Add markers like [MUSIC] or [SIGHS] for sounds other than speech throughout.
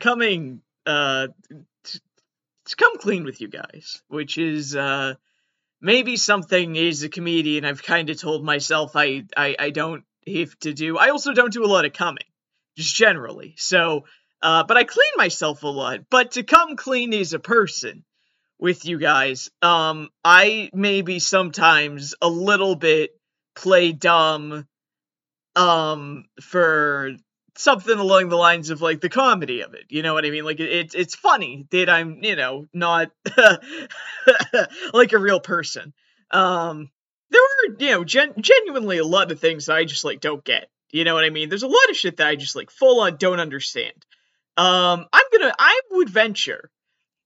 coming uh to, to come clean with you guys, which is uh maybe something as a comedian I've kind of told myself I, I I don't have to do. I also don't do a lot of coming, just generally. So, uh, but I clean myself a lot. But to come clean as a person with you guys, um, I maybe sometimes a little bit play dumb, um, for something along the lines of like the comedy of it. You know what I mean? Like it's it's funny that I'm you know not [LAUGHS] like a real person. Um, there were you know gen- genuinely a lot of things I just like don't get. You know what I mean? There's a lot of shit that I just like full on don't understand. Um, I'm gonna I would venture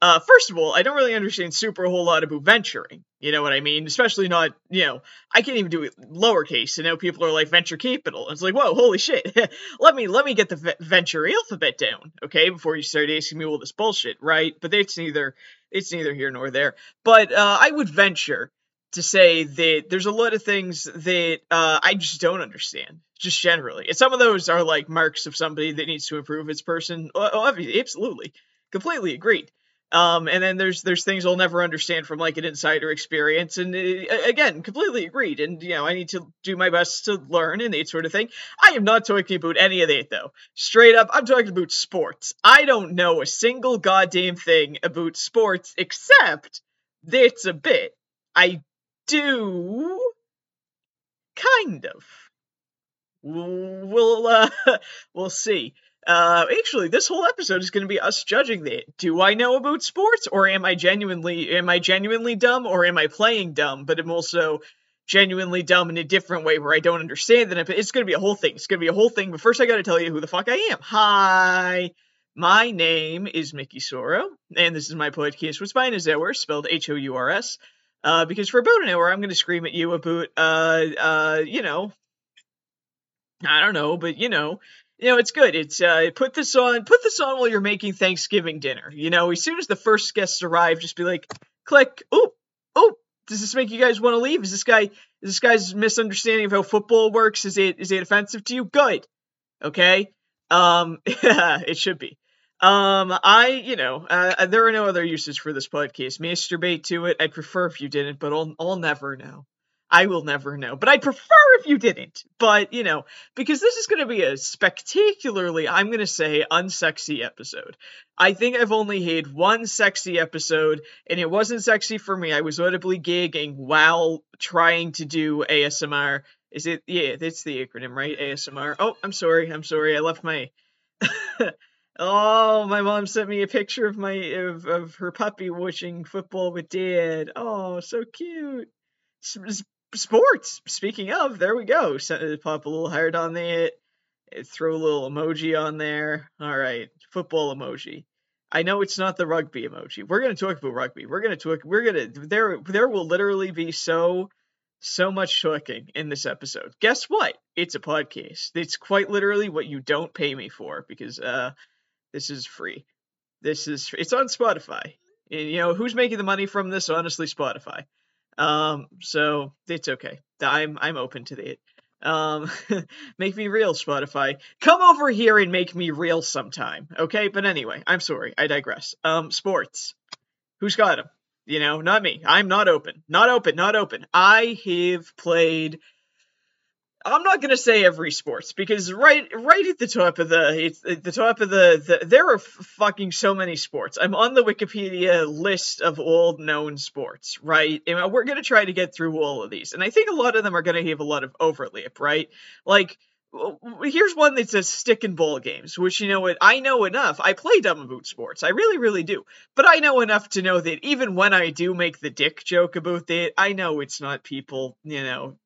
uh, first of all, I don't really understand super a whole lot about venturing. You know what I mean? Especially not, you know, I can't even do it lowercase. You know, people are like venture capital. It's like, whoa, holy shit. [LAUGHS] let me let me get the v- venture alphabet down, okay, before you start asking me all this bullshit, right? But it's neither it's neither here nor there. But uh, I would venture to say that there's a lot of things that uh, I just don't understand, just generally. And some of those are like marks of somebody that needs to improve its person. Oh, absolutely, completely agreed. Um, and then there's there's things I'll never understand from like an insider experience, and uh, again, completely agreed. And you know, I need to do my best to learn and that sort of thing. I am not talking about any of that though. Straight up, I'm talking about sports. I don't know a single goddamn thing about sports except that's a bit. I do, kind of. We'll uh, [LAUGHS] we'll see. Uh, actually, this whole episode is going to be us judging that. Do I know about sports, or am I genuinely am I genuinely dumb, or am I playing dumb? But I'm also genuinely dumb in a different way where I don't understand it. It's going to be a whole thing. It's going to be a whole thing. But first, I got to tell you who the fuck I am. Hi. My name is Mickey Soro, and this is my podcast, which mine is Hours, spelled H O U R S. Uh, because for about an hour, I'm going to scream at you about, uh, uh, you know, I don't know, but you know, you know, it's good. It's uh, put this on, put this on while you're making Thanksgiving dinner. You know, as soon as the first guests arrive, just be like, click. Oh, oh, does this make you guys want to leave? Is this guy, is this guy's misunderstanding of how football works? Is it, is it offensive to you? Good. Okay. Um, [LAUGHS] yeah, it should be. Um, I, you know, uh, there are no other uses for this podcast. Masturbate to it. I'd prefer if you didn't, but I'll, I'll never know. I will never know. But I'd prefer if you didn't. But, you know, because this is going to be a spectacularly, I'm going to say, unsexy episode. I think I've only had one sexy episode, and it wasn't sexy for me. I was audibly gagging while trying to do ASMR. Is it? Yeah, that's the acronym, right? ASMR. Oh, I'm sorry. I'm sorry. I left my. [LAUGHS] oh, my mom sent me a picture of my of, of her puppy watching football with dad. Oh, so cute sports. Speaking of, there we go. Pop a little heart on there. Throw a little emoji on there. All right, football emoji. I know it's not the rugby emoji. We're gonna talk about rugby. We're gonna talk. We're gonna there. There will literally be so so much talking in this episode. Guess what? It's a podcast. It's quite literally what you don't pay me for because uh, this is free. This is it's on Spotify. And you know who's making the money from this? Honestly, Spotify. Um, so it's okay. I'm I'm open to it. Um, [LAUGHS] make me real, Spotify. Come over here and make me real sometime, okay? But anyway, I'm sorry. I digress. Um, sports. Who's got them? You know, not me. I'm not open. Not open. Not open. I have played I'm not gonna say every sports because right right at the top of the it's at the top of the, the there are fucking so many sports. I'm on the Wikipedia list of all known sports, right? And we're gonna try to get through all of these, and I think a lot of them are gonna have a lot of overlap, right? Like here's one that says stick and ball games, which you know what I know enough. I play dumb about sports, I really, really do. But I know enough to know that even when I do make the dick joke about that, I know it's not people, you know,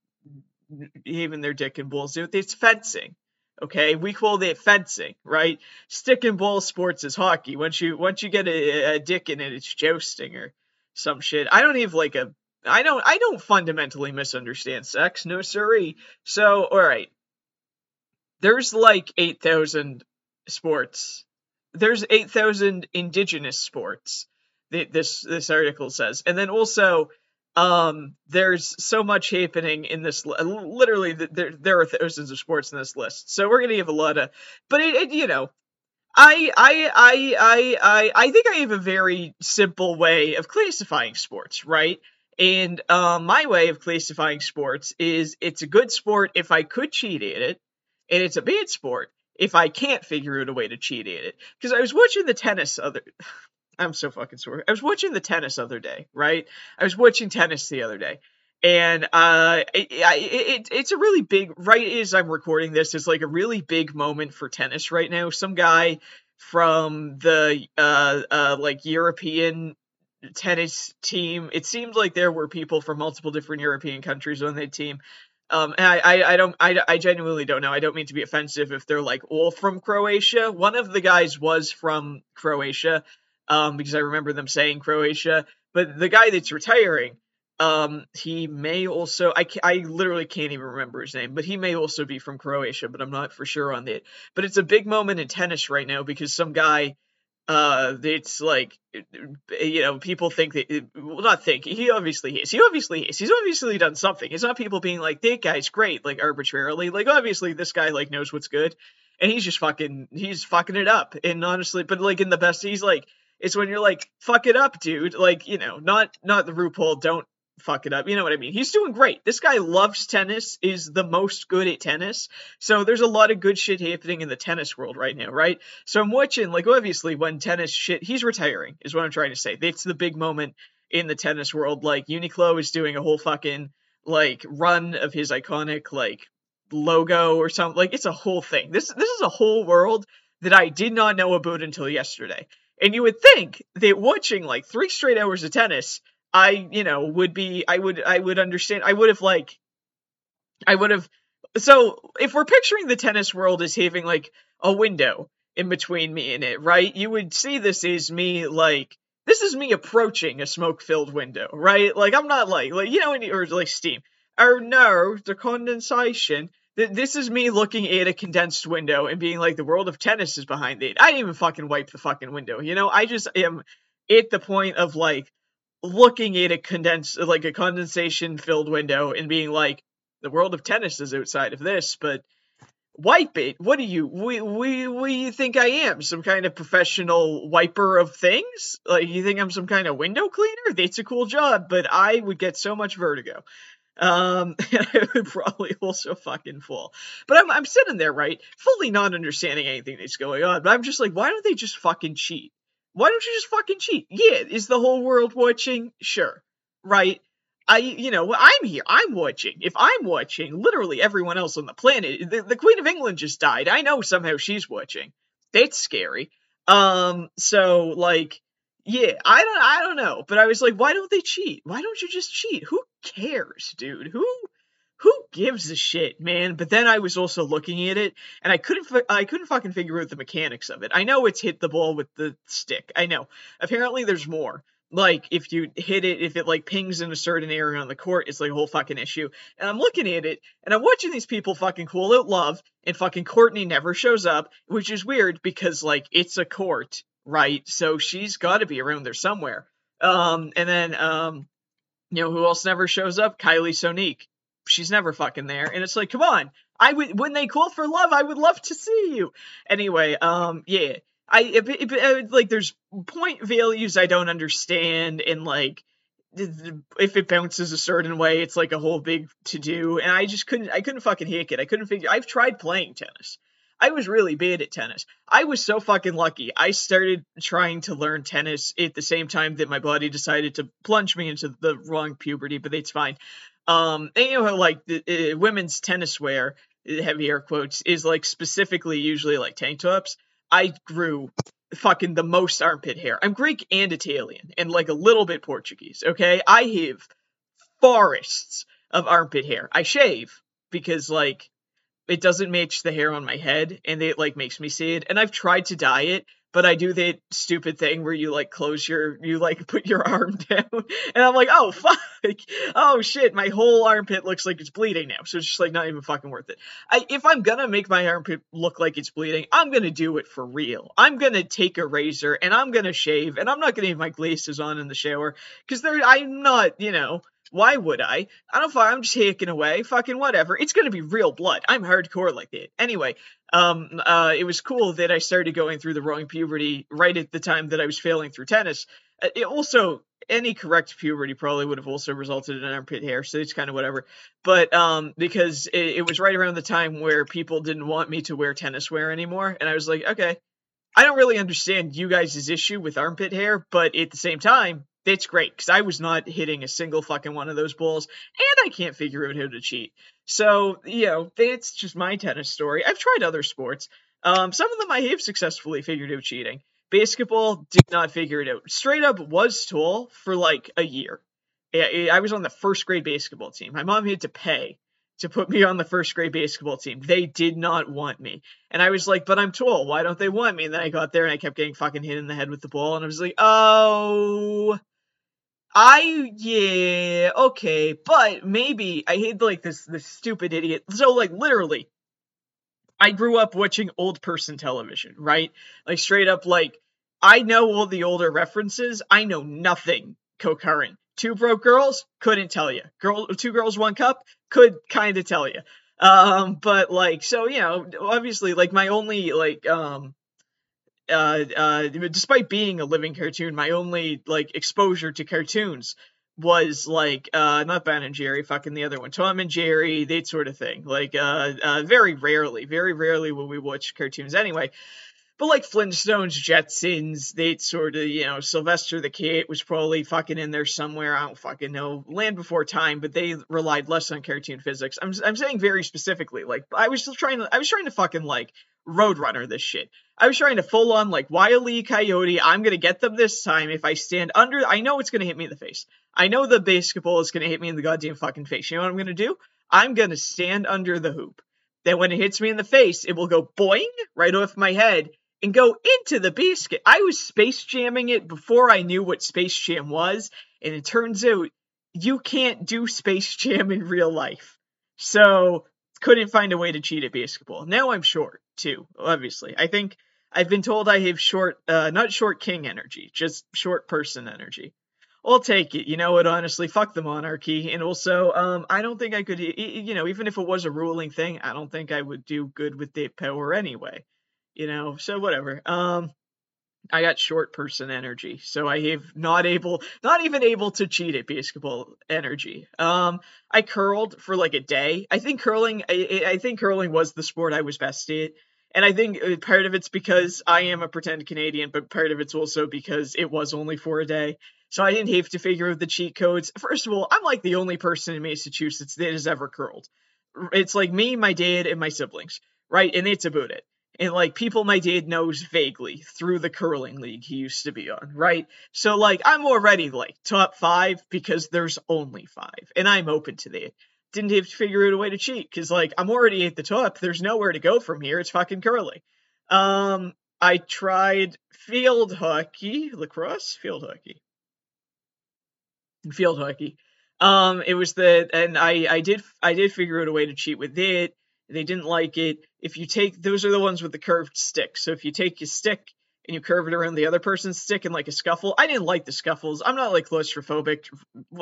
even their dick and balls. Do. It's fencing. Okay, we call it fencing, right? Stick and ball sports is hockey. Once you once you get a, a dick in it, it's jousting or some shit. I don't even like a. I don't. I don't fundamentally misunderstand sex. No, sorry. So, all right. There's like eight thousand sports. There's eight thousand indigenous sports. This this article says, and then also um, there's so much happening in this. Literally, there there are thousands of sports in this list, so we're gonna give a lot of. But it, it you know, I, I, I, I, I, I think I have a very simple way of classifying sports, right? And um, my way of classifying sports is it's a good sport if I could cheat at it, and it's a bad sport if I can't figure out a way to cheat at it. Because I was watching the tennis other. I'm so fucking sorry. I was watching the tennis other day, right? I was watching tennis the other day, and uh, it, it, it's a really big. Right as I'm recording this, it's like a really big moment for tennis right now. Some guy from the uh, uh, like European tennis team. It seemed like there were people from multiple different European countries on that team. Um, and I, I, I don't, I, I genuinely don't know. I don't mean to be offensive if they're like all from Croatia. One of the guys was from Croatia, um, because I remember them saying Croatia. But the guy that's retiring, um, he may also, I, I literally can't even remember his name, but he may also be from Croatia, but I'm not for sure on that. But it's a big moment in tennis right now because some guy uh it's like you know people think that well not think he obviously is. He obviously is. He's obviously done something. It's not people being like that guy's great like arbitrarily. Like obviously this guy like knows what's good and he's just fucking he's fucking it up. And honestly but like in the best he's like it's when you're like fuck it up dude like you know not not the RuPaul don't fuck it up. You know what I mean? He's doing great. This guy loves tennis, is the most good at tennis. So there's a lot of good shit happening in the tennis world right now, right? So I'm watching, like, obviously, when tennis shit, he's retiring, is what I'm trying to say. It's the big moment in the tennis world. Like, Uniqlo is doing a whole fucking, like, run of his iconic, like, logo or something. Like, it's a whole thing. This, this is a whole world that I did not know about until yesterday. And you would think that watching, like, three straight hours of tennis I, you know, would be I would I would understand I would have like I would have so if we're picturing the tennis world as having like a window in between me and it, right? You would see this as me like this is me approaching a smoke filled window, right? Like I'm not like like you know or like steam. Or no, the condensation. This is me looking at a condensed window and being like, the world of tennis is behind it. I didn't even fucking wipe the fucking window. You know, I just am at the point of like, looking at a condensed like a condensation filled window and being like the world of tennis is outside of this but wipe it. What do you we we we think i am? Some kind of professional wiper of things? Like you think i'm some kind of window cleaner? That's a cool job but i would get so much vertigo um [LAUGHS] and i would probably also fucking fall but i'm i'm sitting there right fully not understanding anything that's going on but i'm just like why don't they just fucking cheat why don't you just fucking cheat? Yeah, is the whole world watching? Sure. Right? I, you know, I'm here. I'm watching. If I'm watching, literally everyone else on the planet, the, the Queen of England just died. I know somehow she's watching. That's scary. Um, so like, yeah, I don't, I don't know. But I was like, why don't they cheat? Why don't you just cheat? Who cares, dude? Who who gives a shit, man? But then I was also looking at it, and I couldn't, I couldn't fucking figure out the mechanics of it. I know it's hit the ball with the stick. I know. Apparently, there's more. Like if you hit it, if it like pings in a certain area on the court, it's like a whole fucking issue. And I'm looking at it, and I'm watching these people fucking call out love, and fucking Courtney never shows up, which is weird because like it's a court, right? So she's got to be around there somewhere. Um, and then um, you know who else never shows up? Kylie Sonique she's never fucking there. And it's like, come on. I would when they call for love, I would love to see you. Anyway, um, yeah. I it, like there's point values I don't understand and like if it bounces a certain way, it's like a whole big to do, and I just couldn't. I couldn't fucking hack it. I couldn't figure. I've tried playing tennis. I was really bad at tennis. I was so fucking lucky. I started trying to learn tennis at the same time that my body decided to plunge me into the wrong puberty, but it's fine. Um, and you know, like the, uh, women's tennis wear, heavy air quotes, is like specifically usually like tank tops. I grew fucking the most armpit hair. I'm Greek and Italian and like a little bit Portuguese. Okay, I have forests of armpit hair. I shave because like it doesn't match the hair on my head and it like makes me see it. And I've tried to dye it, but I do that stupid thing where you like close your you like [LAUGHS] put your arm [LAUGHS] down and I'm like, oh fuck. Oh shit, my whole armpit looks like it's bleeding now. So it's just like not even fucking worth it. I if I'm gonna make my armpit look like it's bleeding, I'm gonna do it for real. I'm gonna take a razor and I'm gonna shave and I'm not gonna have my glasses on in the shower because I'm not, you know, Why would I? I don't. I'm just hacking away. Fucking whatever. It's gonna be real blood. I'm hardcore like that. Anyway, um, uh, it was cool that I started going through the wrong puberty right at the time that I was failing through tennis. Uh, it also any correct puberty probably would have also resulted in armpit hair, so it's kind of whatever. But um, because it, it was right around the time where people didn't want me to wear tennis wear anymore, and I was like, okay, I don't really understand you guys' issue with armpit hair, but at the same time, it's great because I was not hitting a single fucking one of those balls, and I can't figure out how to cheat. So, you know, that's just my tennis story. I've tried other sports. Um, some of them I have successfully figured out cheating. Basketball did not figure it out. Straight up was tall for like a year. I was on the first grade basketball team. My mom had to pay to put me on the first grade basketball team. They did not want me. And I was like, but I'm tall. Why don't they want me? And then I got there and I kept getting fucking hit in the head with the ball. And I was like, oh, I, yeah, okay. But maybe I hate like this, this stupid idiot. So, like, literally, I grew up watching old person television, right? Like straight up, like I know all the older references. I know nothing co-current. Two broke girls couldn't tell you. Girl, two girls, one cup could kind of tell you. Um, but like, so you know, obviously, like my only like um uh, uh, despite being a living cartoon, my only like exposure to cartoons was like uh not Ben and Jerry, fucking the other one, Tom and Jerry, that sort of thing. Like uh, uh very rarely, very rarely will we watch cartoons anyway. But like Flintstones, Jetsons, they sort of, you know, Sylvester the Cat was probably fucking in there somewhere. I don't fucking know. Land Before Time, but they relied less on cartoon physics. I'm I'm saying very specifically, like I was still trying to I was trying to fucking like Roadrunner this shit. I was trying to full on like Wile Coyote. I'm gonna get them this time if I stand under. I know it's gonna hit me in the face. I know the basketball is gonna hit me in the goddamn fucking face. You know what I'm gonna do? I'm gonna stand under the hoop. Then when it hits me in the face, it will go boing right off my head and go into the basket. I was space jamming it before I knew what space jam was, and it turns out you can't do space jam in real life. So couldn't find a way to cheat at basketball. Now I'm short too, obviously. I think I've been told I have short, uh, not short king energy, just short person energy. I'll take it. You know what? Honestly, fuck the monarchy. And also, um, I don't think I could, you know, even if it was a ruling thing, I don't think I would do good with that power anyway. You know, so whatever. Um, I got short person energy, so I have not able, not even able to cheat at basketball energy. Um, I curled for like a day. I think curling, I, I think curling was the sport I was best at. And I think uh, part of it's because I am a pretend Canadian, but part of it's also because it was only for a day. So I didn't have to figure out the cheat codes. First of all, I'm like the only person in Massachusetts that has ever curled. It's like me, my dad, and my siblings, right? And it's about it. And like people my dad knows vaguely through the curling league he used to be on, right? So like I'm already like top five because there's only five, and I'm open to that didn't have to figure out a way to cheat because like I'm already at the top. There's nowhere to go from here. It's fucking curly. Um, I tried field hockey, lacrosse, field hockey, field hockey. Um, it was the and I I did I did figure out a way to cheat with it. They didn't like it. If you take those are the ones with the curved stick. So if you take your stick and you curve it around the other person's stick in like a scuffle, I didn't like the scuffles. I'm not like claustrophobic.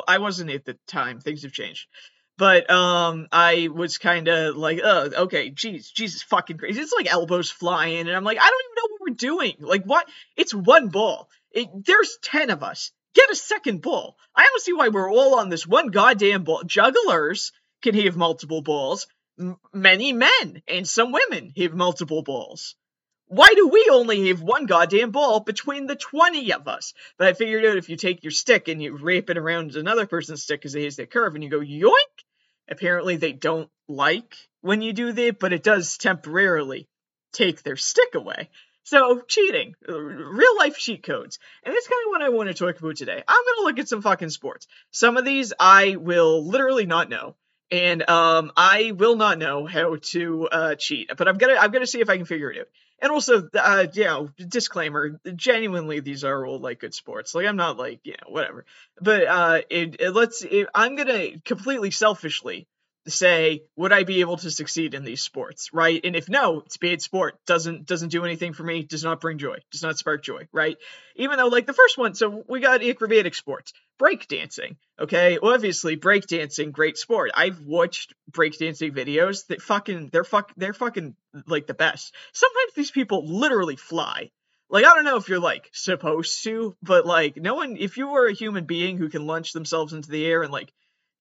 I wasn't at the time. Things have changed but um I was kind of like, oh, okay, jeez, Jesus fucking crazy. It's like elbows flying, and I'm like, I don't even know what we're doing. Like, what? It's one ball. It, there's ten of us. Get a second ball. I don't see why we're all on this one goddamn ball. Jugglers can have multiple balls. M- many men and some women have multiple balls. Why do we only have one goddamn ball between the 20 of us? But I figured out if you take your stick and you wrap it around another person's stick because it has that curve and you go yoink, apparently they don't like when you do that, but it does temporarily take their stick away. So, cheating, real life cheat codes. And that's kind of what I want to talk about today. I'm going to look at some fucking sports. Some of these I will literally not know. And um, I will not know how to uh, cheat, but I'm gonna I'm gonna see if I can figure it out. And also, uh, know, disclaimer: genuinely, these are all like good sports. Like, I'm not like, you know, whatever. But uh, it, it let's. It, I'm gonna completely selfishly say, would I be able to succeed in these sports, right? And if no, it's bad sport. Doesn't doesn't do anything for me. Does not bring joy. Does not spark joy, right? Even though, like the first one, so we got acrobatic sports. Breakdancing. Okay, well, obviously breakdancing, great sport. I've watched breakdancing videos that fucking they're fuck they're fucking like the best. Sometimes these people literally fly. Like I don't know if you're like supposed to, but like no one if you were a human being who can launch themselves into the air and like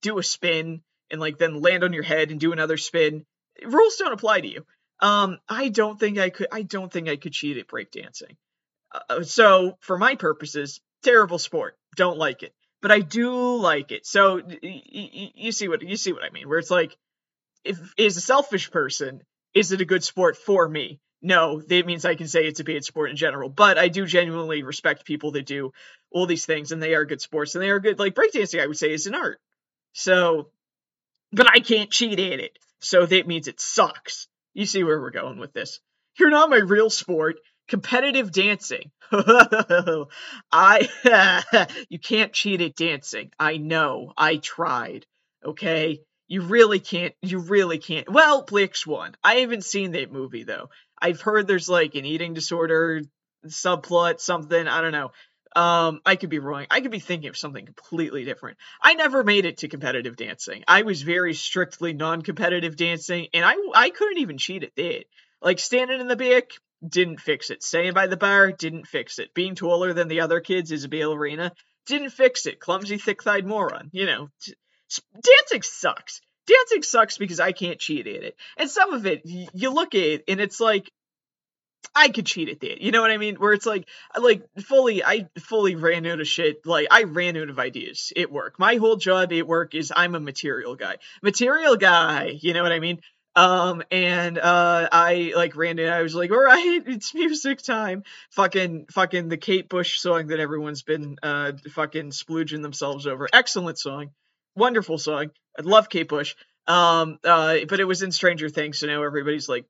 do a spin and like then land on your head and do another spin, rules don't apply to you. Um, I don't think I could. I don't think I could cheat at breakdancing. Uh, so for my purposes, terrible sport. Don't like it, but I do like it. So you see what you see what I mean? Where it's like, if is a selfish person, is it a good sport for me? No, that means I can say it's a bad sport in general. But I do genuinely respect people that do all these things, and they are good sports, and they are good. Like breakdancing, I would say is an art. So, but I can't cheat at it. So that means it sucks. You see where we're going with this. You're not my real sport. Competitive dancing. [LAUGHS] I [LAUGHS] you can't cheat at dancing. I know. I tried. Okay? You really can't you really can't. Well, Black Swan. I haven't seen that movie though. I've heard there's like an eating disorder subplot something, I don't know. Um, I could be wrong. I could be thinking of something completely different. I never made it to competitive dancing. I was very strictly non-competitive dancing, and I I couldn't even cheat at that. Like standing in the back, didn't fix it. Staying by the bar, didn't fix it. Being taller than the other kids, Isabel Arena, didn't fix it. Clumsy, thick-thighed moron. You know, dancing sucks. Dancing sucks because I can't cheat at it. And some of it, you look at it, and it's like I could cheat at that. You know what I mean? Where it's like, like fully, I fully ran out of shit. Like I ran out of ideas at work. My whole job at work is I'm a material guy. Material guy. You know what I mean? Um, and uh, I like ran in. I was like, all right, it's music time. Fucking, fucking the Kate Bush song that everyone's been uh fucking splooging themselves over. Excellent song, wonderful song. I love Kate Bush. Um, uh, but it was in Stranger Things, so now everybody's like,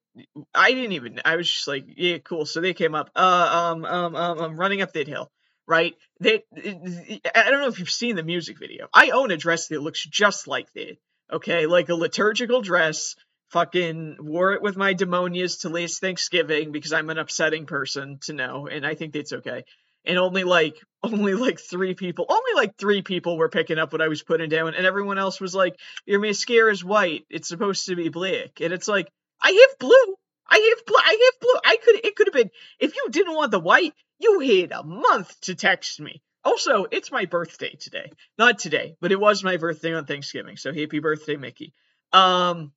I didn't even, I was just like, yeah, cool. So they came up, uh, um, um, um, um running up that hill, right? They, I don't know if you've seen the music video. I own a dress that looks just like that, okay? Like a liturgical dress. Fucking wore it with my demonias to last Thanksgiving because I'm an upsetting person to know, and I think that's okay. And only like [LAUGHS] only like three people only like three people were picking up what I was putting down and everyone else was like your mascara is white. It's supposed to be black. And it's like I have blue. I have blue I have blue. I could it could have been if you didn't want the white you had a month to text me. Also it's my birthday today. Not today but it was my birthday on Thanksgiving so happy birthday Mickey. Um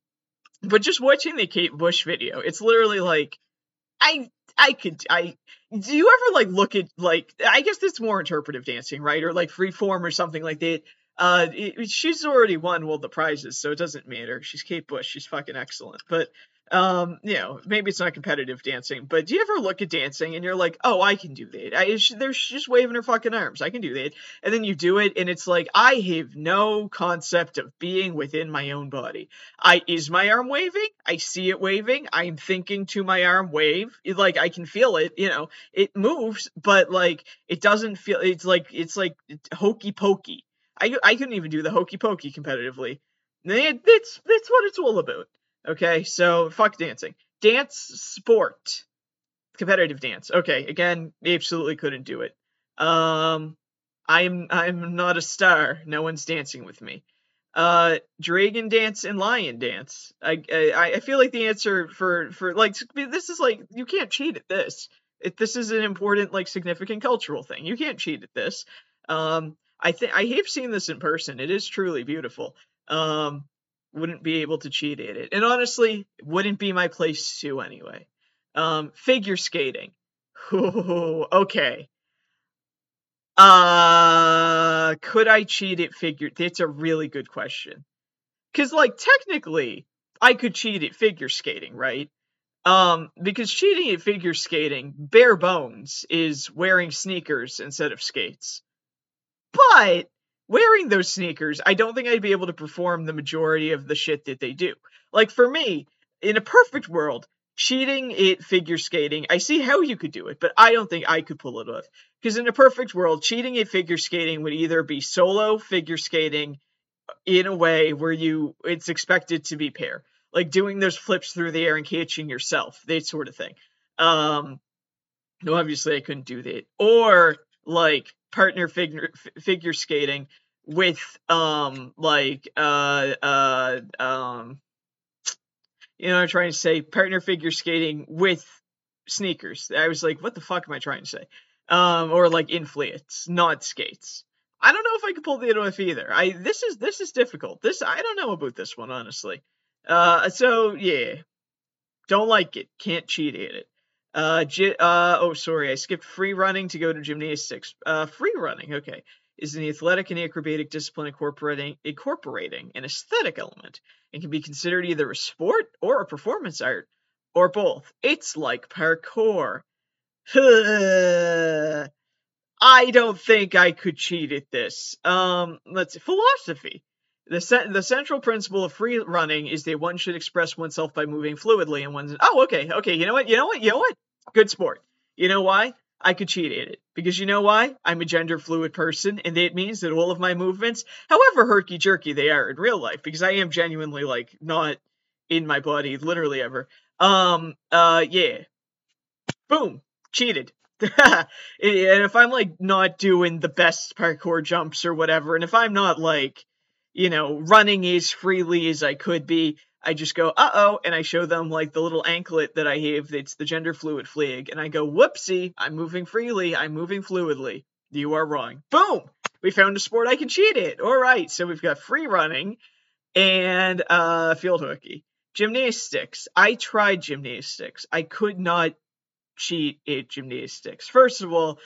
but just watching the Kate Bush video it's literally like I I could I do you ever like look at like I guess it's more interpretive dancing, right? Or like freeform or something like that. Uh, it, she's already won all the prizes, so it doesn't matter. She's Kate Bush. She's fucking excellent. But um, you know, maybe it's not competitive dancing, but do you ever look at dancing and you're like, oh, I can do that. I, there's just waving her fucking arms. I can do that. And then you do it, and it's like, I have no concept of being within my own body. I is my arm waving? I see it waving. I'm thinking to my arm wave. It, like I can feel it. You know, it moves, but like it doesn't feel. It's like it's like hokey pokey. I I couldn't even do the hokey pokey competitively. That's that's what it's all about. Okay, so fuck dancing. Dance sport. Competitive dance. Okay, again, absolutely couldn't do it. Um I'm I'm not a star. No one's dancing with me. Uh dragon dance and lion dance. I I, I feel like the answer for for like this is like you can't cheat at this. It, this is an important like significant cultural thing. You can't cheat at this. Um I think I have seen this in person. It is truly beautiful. Um wouldn't be able to cheat at it. And honestly, wouldn't be my place to anyway. Um, figure skating. Ooh, [LAUGHS] okay. Uh, could I cheat at figure? That's a really good question. Cause like technically, I could cheat at figure skating, right? Um, because cheating at figure skating, bare bones, is wearing sneakers instead of skates. But wearing those sneakers, I don't think I'd be able to perform the majority of the shit that they do. Like for me, in a perfect world, cheating at figure skating, I see how you could do it, but I don't think I could pull it off. Because in a perfect world, cheating at figure skating would either be solo figure skating in a way where you it's expected to be pair, like doing those flips through the air and catching yourself, that sort of thing. Um, no, obviously I couldn't do that. Or like partner figure figure skating with um like uh uh um you know I'm trying to say partner figure skating with sneakers. I was like, what the fuck am I trying to say? Um or like inflates, not skates. I don't know if I could pull the off either. I this is this is difficult. This I don't know about this one honestly. Uh so yeah. Don't like it. Can't cheat at it. Uh, uh, oh, sorry, I skipped free running to go to gymnastics. Uh, free running, okay, is an athletic and acrobatic discipline incorporating incorporating an aesthetic element and can be considered either a sport or a performance art or both. It's like parkour. [SIGHS] I don't think I could cheat at this. Um, let's see. philosophy. The, the central principle of free running is that one should express oneself by moving fluidly and one's. Oh, okay, okay. You know what? You know what? You know what? Good sport. You know why? I could cheat at it. Because you know why? I'm a gender fluid person, and it means that all of my movements, however herky jerky they are in real life, because I am genuinely like not in my body literally ever. Um, uh, yeah. Boom. Cheated. [LAUGHS] and if I'm like not doing the best parkour jumps or whatever, and if I'm not like you know, running as freely as I could be. I just go, uh oh, and I show them like the little anklet that I have that's the gender fluid flag, and I go, whoopsie, I'm moving freely, I'm moving fluidly. You are wrong. Boom! We found a sport I can cheat at. All right, so we've got free running and uh, field hockey. Gymnastics. I tried gymnastics. I could not cheat at gymnastics. First of all,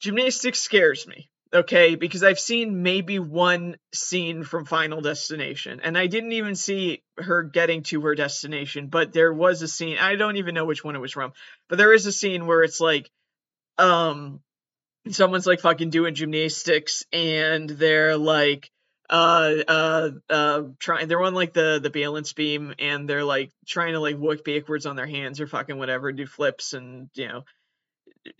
gymnastics scares me okay because i've seen maybe one scene from final destination and i didn't even see her getting to her destination but there was a scene i don't even know which one it was from but there is a scene where it's like um someone's like fucking doing gymnastics and they're like uh uh uh trying they're on like the the balance beam and they're like trying to like work backwards on their hands or fucking whatever do flips and you know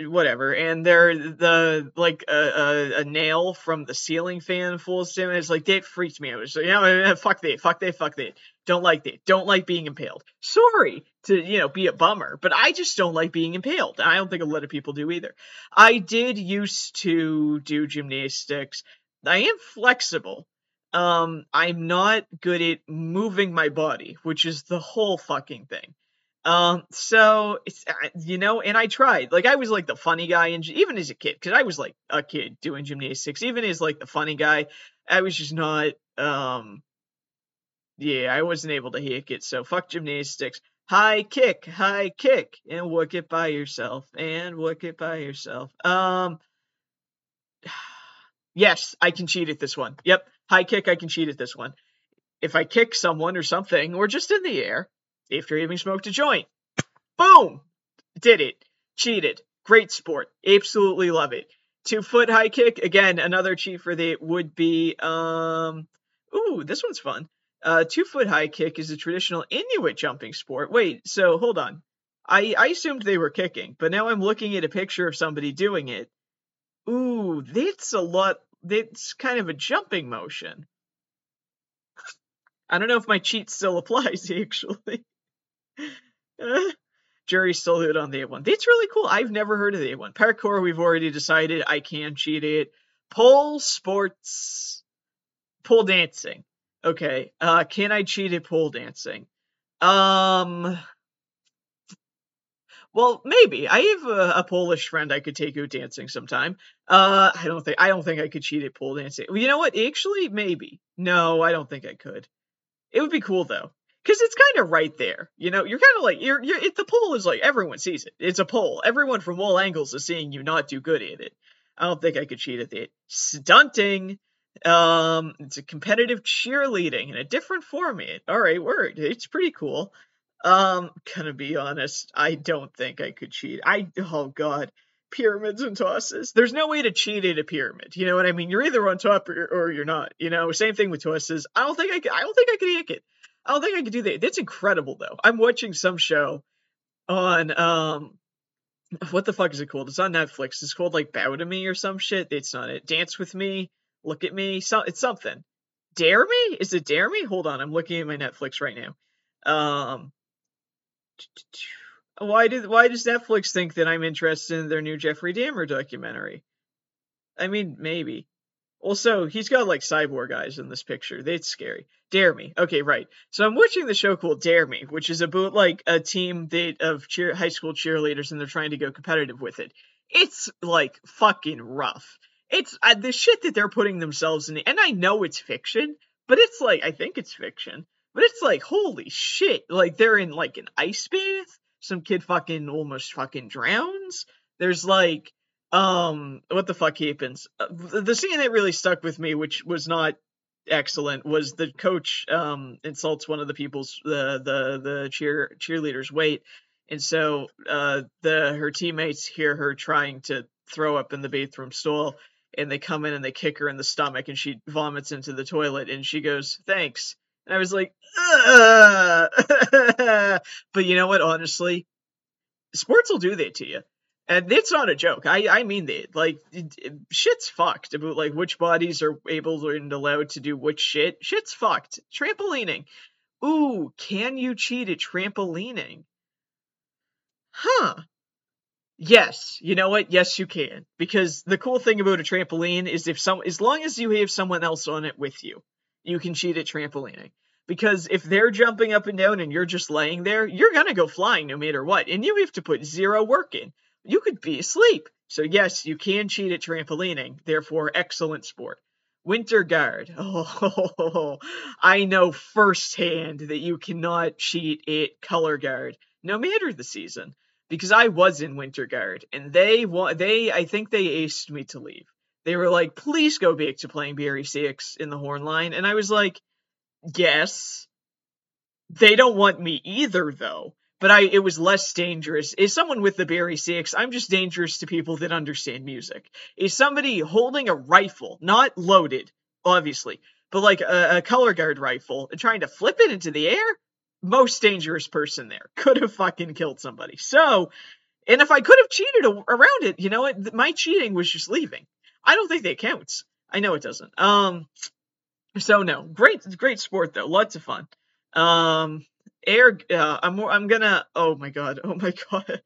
whatever and they're the like a, a, nail from the ceiling fan falls him and it's like that freaked me out. So you know fuck that fuck that fuck that. Don't like that. Don't like being impaled. Sorry to you know be a bummer but i just don't like being impaled i don't think a lot of people do either. I did used to do gymnastics. I am flexible. Um i'm not good at moving my body which is the whole fucking thing um, so it's you know, and I tried. Like I was like the funny guy, and even as a kid, because I was like a kid doing gymnastics. Even as like the funny guy, I was just not. Um, yeah, I wasn't able to hack it. So fuck gymnastics. High kick, high kick, and work it by yourself, and work it by yourself. Um, [SIGHS] yes, I can cheat at this one. Yep, high kick, I can cheat at this one. If I kick someone or something, or just in the air, after even smoked a joint. Boom! Did it. Cheated. Great sport. Absolutely love it. Two foot high kick. Again, another cheat for the would be um ooh, this one's fun. Uh two foot high kick is a traditional Inuit jumping sport. Wait, so hold on. I, I assumed they were kicking, but now I'm looking at a picture of somebody doing it. Ooh, that's a lot that's kind of a jumping motion. I don't know if my cheat still [LAUGHS] applies actually. [LAUGHS] Jury's still out on the A1. That's really cool. I've never heard of the A1. Parkour, we've already decided I can cheat it. Pole sports, pole dancing. Okay, uh, can I cheat at pole dancing? Um, well, maybe. I have a, a, Polish friend I could take out dancing sometime. Uh, I don't think I don't think I could cheat at pole dancing. You know what? Actually, maybe. No, I don't think I could. It would be cool though because it's kind of right there. You know, you're kind of like you're you're. It, the pole is like everyone sees it. It's a pole. Everyone from all angles is seeing you not do good at it. I don't think I could cheat at it. Stunting. Um, it's a competitive cheerleading in a different format. All right, word. It's pretty cool. Um, gonna be honest, I don't think I could cheat. I oh god, pyramids and tosses. There's no way to cheat at a pyramid. You know what I mean? You're either on top or, or you're not. You know, same thing with tosses. I don't think I could. I don't think I could hack it. I don't think I could do that. That's incredible though. I'm watching some show on um what the fuck is it called? It's on Netflix. It's called like Bow to Me or some shit. It's not it. Dance with me. Look at me. So it's something. Dare me? Is it Dare Me? Hold on. I'm looking at my Netflix right now. Um why did why does Netflix think that I'm interested in their new Jeffrey Dahmer documentary? I mean, maybe. Also, he's got like cyborg eyes in this picture. That's scary. Dare Me. Okay, right. So I'm watching the show called Dare Me, which is about like a team that of cheer high school cheerleaders, and they're trying to go competitive with it. It's like fucking rough. It's uh, the shit that they're putting themselves in, and I know it's fiction, but it's like I think it's fiction, but it's like holy shit! Like they're in like an ice bath. Some kid fucking almost fucking drowns. There's like um what the fuck happens? Uh, the scene that really stuck with me which was not excellent was the coach um insults one of the people's the the the cheer cheerleaders weight. And so uh the her teammates hear her trying to throw up in the bathroom stall and they come in and they kick her in the stomach and she vomits into the toilet and she goes thanks. And i was like [LAUGHS] but you know what honestly? Sports will do that to you and it's not a joke. I I mean. Like shit's fucked about like which bodies are able and allowed to do which shit. Shit's fucked. Trampolining. Ooh, can you cheat at trampolining? Huh. Yes, you know what? Yes, you can. Because the cool thing about a trampoline is if some as long as you have someone else on it with you, you can cheat at trampolining. Because if they're jumping up and down and you're just laying there, you're gonna go flying no matter what, and you have to put zero work in you could be asleep. So yes, you can cheat at trampolining, therefore excellent sport. Winter guard. Oh, [LAUGHS] I know firsthand that you cannot cheat at color guard, no matter the season, because I was in winter guard, and they they I think they aced me to leave. They were like, "Please go back to playing bari sax in the horn line," and I was like, "Yes." They don't want me either, though but I it was less dangerous. Is someone with the bari sax, I'm just dangerous to people that understand music. Is somebody holding a rifle, not loaded, obviously, but like a, a color guard rifle, and trying to flip it into the air? Most dangerous person there. [LAUGHS] Could have fucking killed somebody. So, and if I could have cheated around it, you know what? My cheating was just leaving. I don't think that counts. I know it doesn't. Um, so no, great, great sport though. Lots of fun. Um, air uh, i'm i'm gonna oh my god oh my [LAUGHS] god.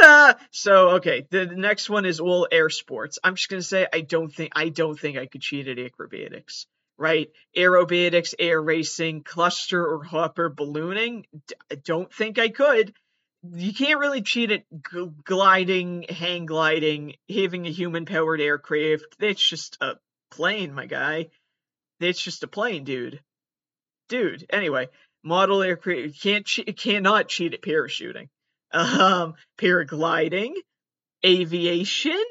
Ah, so okay the, the next one is all air sports. I'm just gonna say i don't think i don't think i could cheat at acrobatics right? Aerobatics air racing cluster or hopper ballooning I don't think i could. You can't really cheat at g- gliding hang gliding having a human powered aircraft. That's just a plane my guy. It's just a plane dude. Dude anyway model aircraft can't cannot cheat at parachuting, um, paragliding, aviation.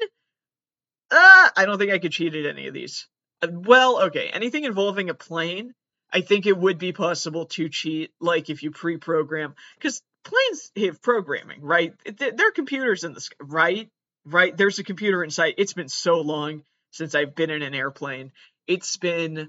Uh, I don't think I could cheat at any of these. Uh, well, okay, anything involving a plane, I think it would be possible to cheat, like if you pre-program, because planes have programming, right? They're computers in the sky, right? Right? There's a computer inside. It's been so long since I've been in an airplane. It's been,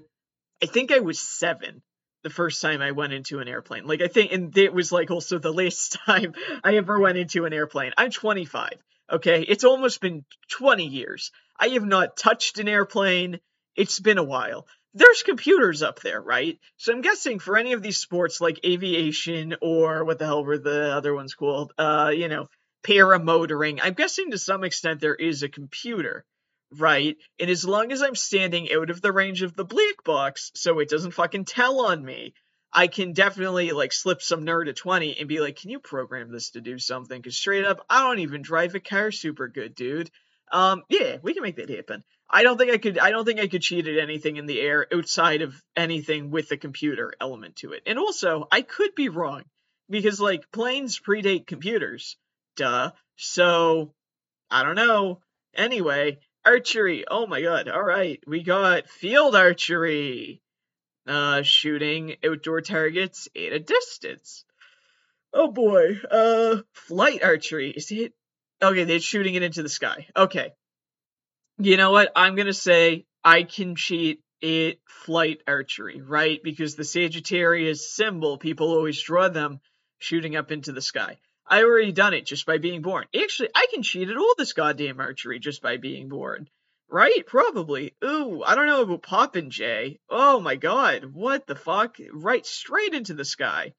I think I was seven the first time I went into an airplane. Like I think, and it was like also the last [LAUGHS] time I ever went into an airplane. I'm 25. Okay, it's almost been 20 years. I have not touched an airplane. It's been a while. There's computers up there, right? So I'm guessing for any of these sports like aviation or what the hell were the other ones called? Uh, you know, paramotoring. I'm guessing to some extent there is a computer right? And as long as I'm standing out of the range of the black box, so it doesn't fucking tell on me, I can definitely like slip some nerd a 20 and be like, can you program this to do something? Because straight up, I don't even drive a car super good, dude. Um, yeah, we can make that happen. I don't think I could. I don't think I could cheat at anything in the air outside of anything with the computer element to it. And also, I could be wrong because like planes predate computers, duh. So I don't know. Anyway, Archery. Oh my god. All right. We got field archery. Uh, shooting outdoor targets at a distance. Oh boy. Uh, flight archery. Is it? Okay, they're shooting it into the sky. Okay. You know what? I'm gonna say I can cheat at flight archery, right? Because the Sagittarius symbol, people always draw them shooting up into the sky. I already done it just by being born. Actually, I can cheat at all this goddamn archery just by being born. Right? Probably. Ooh, I don't know about Popinjay. Oh my god, what the fuck? Right, straight into the sky.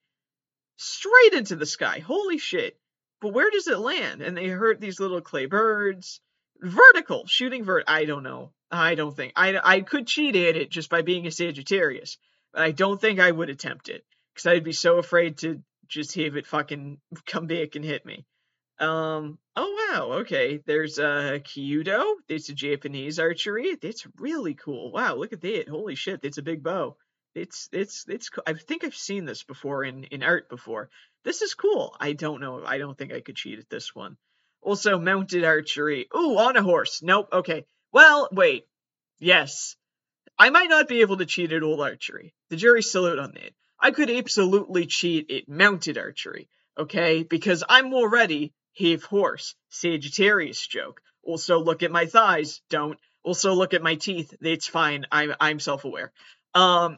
Straight into the sky. Holy shit. But where does it land? And they hurt these little clay birds. vertical shooting vert. I don't know. I don't think I I could cheat at it just by being a Sagittarius, but I don't think I would attempt it because I'd be so afraid to just have it fucking [LAUGHS] come back and hit me. Um. Oh wow. Okay. There's uh Kyudo. It's a Japanese archery. It's really cool. Wow. Look at that. Holy shit. that's a big bow. It's it's it's. I think I've seen this before in in art before. This is cool. I don't know. I don't think I could cheat at this one. Also, mounted archery. Ooh, on a horse. Nope. Okay. Well, wait. Yes. I might not be able to cheat at old archery. The jury's still out on that. I could absolutely cheat at mounted archery. Okay? Because I'm already have horse. Sagittarius joke. Also, look at my thighs. Don't. Also, look at my teeth. It's fine. I'm I'm self aware. Um,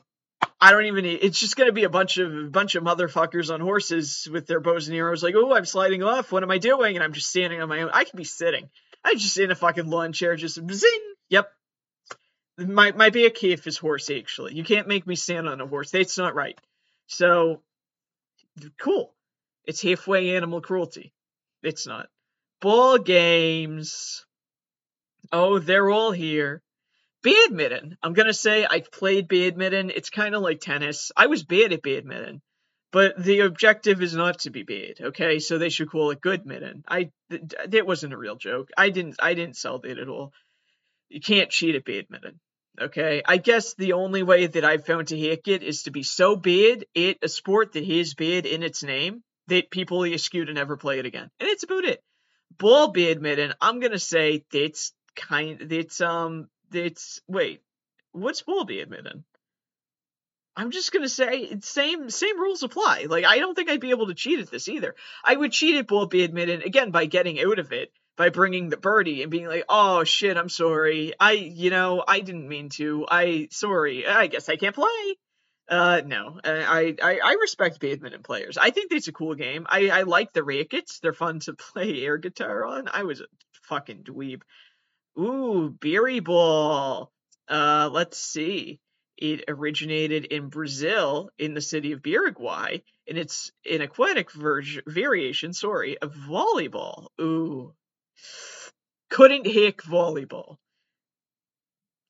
I don't even. Need, it's just gonna be a bunch of a bunch of motherfuckers on horses with their bows and arrows. Like, oh, I'm sliding off. What am I doing? And I'm just standing on my own. I could be sitting. I'm just in a fucking lawn chair, just zing. Yep. Might might be a if his horse actually. You can't make me stand on a horse. That's not right. So cool. It's halfway animal cruelty. It's not. Ball games. Oh, they're all here. Badminton. I'm gonna say I've played badminton. It's kind of like tennis. I was bad at badminton, but the objective is not to be bad. Okay, so they should call it good midden. I that wasn't a real joke. I didn't I didn't sell that at all. You can't cheat at badminton. Okay, I guess the only way that I've found to hack it is to be so bad at a sport that has bad in its name that people eschew to never play it again, and it's about it. Ball badminton. I'm gonna say that's kind. That's um it's wait, what's ball badminton? I'm just gonna say same same rules apply. Like I don't think I'd be able to cheat at this either. I would cheat at ball badminton again by getting out of it by bringing the birdie and being like, "Oh shit, I'm sorry. I you know I didn't mean to. I sorry. I guess I can't play." Uh, no, I, I I respect badminton players. I think it's a cool game. I I like the rackets. They're fun to [LAUGHS] play air guitar on. I was a fucking dweeb. Ooh, Biribol. Uh, let's see. It originated in Brazil in the city of Birigui, and it's an aquatic ver- variation, sorry, of volleyball. Ooh. Couldn't hick volleyball.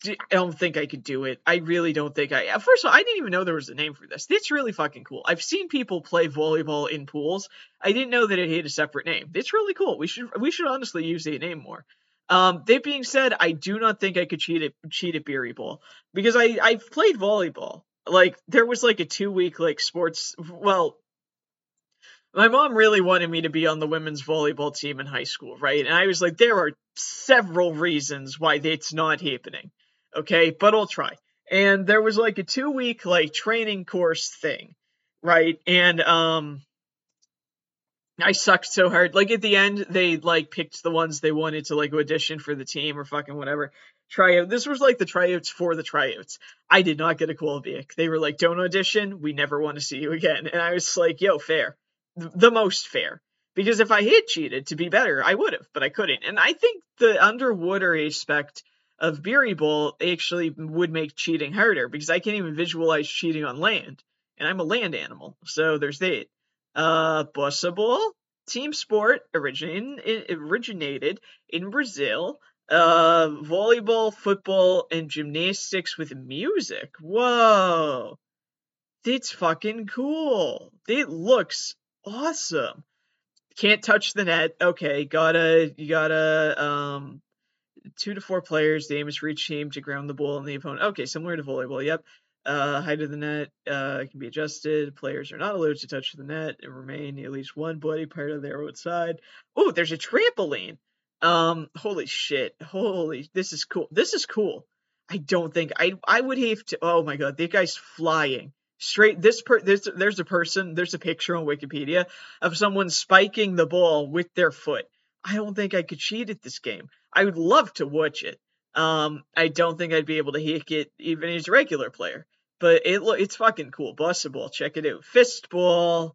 I don't think I could do it. I really don't think I. First of all, I didn't even know there was a name for this. It's really fucking cool. I've seen people play volleyball in pools. I didn't know that it had a separate name. It's really cool. We should we should honestly use the name more. Um, that being said, I do not think I could cheat at cheat at Biribol because I I've played volleyball. Like there was like a two week like sports. Well, my mom really wanted me to be on the women's volleyball team in high school, right? And I was like, there are several reasons why that's not happening. Okay, but I'll try. And there was like a two week like training course thing, right? And um I sucked so hard. Like at the end, they like picked the ones they wanted to like audition for the team or fucking whatever. Tryout. This was like the tryouts for the tryouts. I did not get a call back. They were like, "Don't audition. We never want to see you again." And I was like, "Yo, fair, the most fair." Because if I had cheated to be better, I would have, but I couldn't. And I think the underwater aspect of Biribol actually would make cheating harder because I can't even visualize cheating on land, and I'm a land animal, so there's that. Uh, Ball team sport originated originated in Brazil. Uh, volleyball, football, and gymnastics with music. Whoa, that's fucking cool. It looks awesome. Can't touch the net. Okay, gotta you gotta um two to four players. The aim is for each team to ground the ball in the opponent. Okay, similar to volleyball. Yep. Uh, height of the net uh, can be adjusted. Players are not allowed to touch the net and remain at least one bloody part of their outside. Oh, there's a trampoline. Um, holy shit. Holy, this is cool. This is cool. I don't think I I would have to. Oh my god, that guy's flying straight. This per there's there's a person. There's a picture on Wikipedia of someone spiking the ball with their foot. I don't think I could cheat at this game. I would love to watch it. Um, I don't think I'd be able to hack it even as a regular player. But it it's fucking cool. Ball, check it out. Fistball,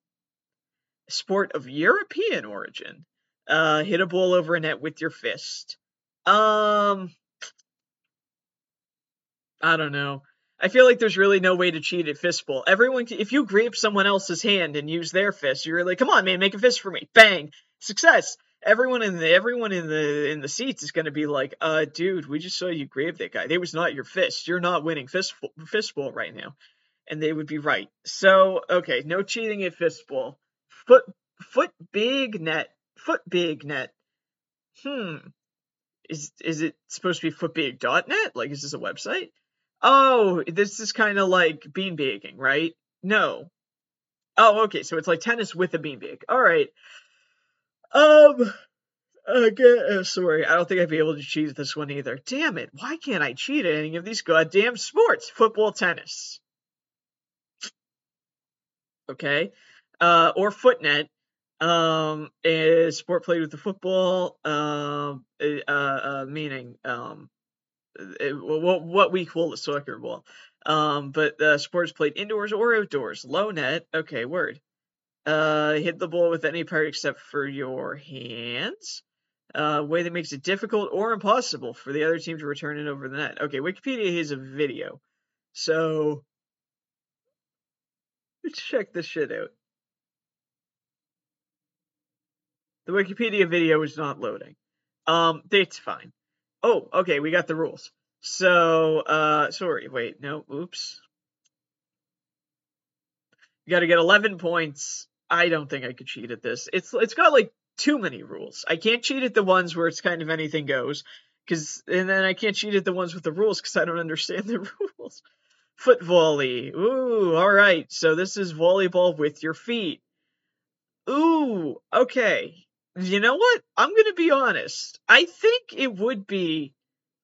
sport of European origin. Uh, hit a ball over a net with your fist. Um, I don't know. I feel like there's really no way to cheat at fistball. Everyone, if you grab someone else's hand and use their fist, you're like, come on, man, make a fist for me. Bang, success. everyone in the everyone in the in the seats is going to be like, "Uh, dude, we just saw you grab that guy. They was not your fist. You're not winning fistful fistball right now." And they would be right. So, okay, no cheating at fistball. Foot foot big net. Footbag net. Hmm. Is is it supposed to be footbag.net? Like is this a website? Oh, this is kind of like beanbagging, right? No. Oh, okay, so it's like tennis with a beanbag. All right. Um, again, sorry, I don't think I'd be able to cheat at this one either. Damn it, why can't I cheat at any of these goddamn sports? Football, tennis. Okay. Uh, or footnet. Um, is sport played with the football. Um, uh, uh, meaning, um, it, what what we call the soccer ball. Um, but uh, sports played indoors or outdoors. Low net. Okay, word. Uh, hit the ball with any part except for your hands. Uh, way that makes it difficult or impossible for the other team to return it over the net. Okay, Wikipedia has a video. So let's [LAUGHS] check this shit out. The Wikipedia video is not loading. Um, it's fine. Oh, okay, we got the rules. So, uh, sorry, wait, no, oops. You got to get 11 points. I don't think I could cheat at this. It's it's got like too many rules. I can't cheat at the ones where it's kind of anything goes, because and then I can't cheat at the ones with the rules because I don't understand the [LAUGHS] rules. Foot volley. Ooh, all right. So this is volleyball with your feet. Ooh, okay. You know what? I'm gonna be honest. I think it would be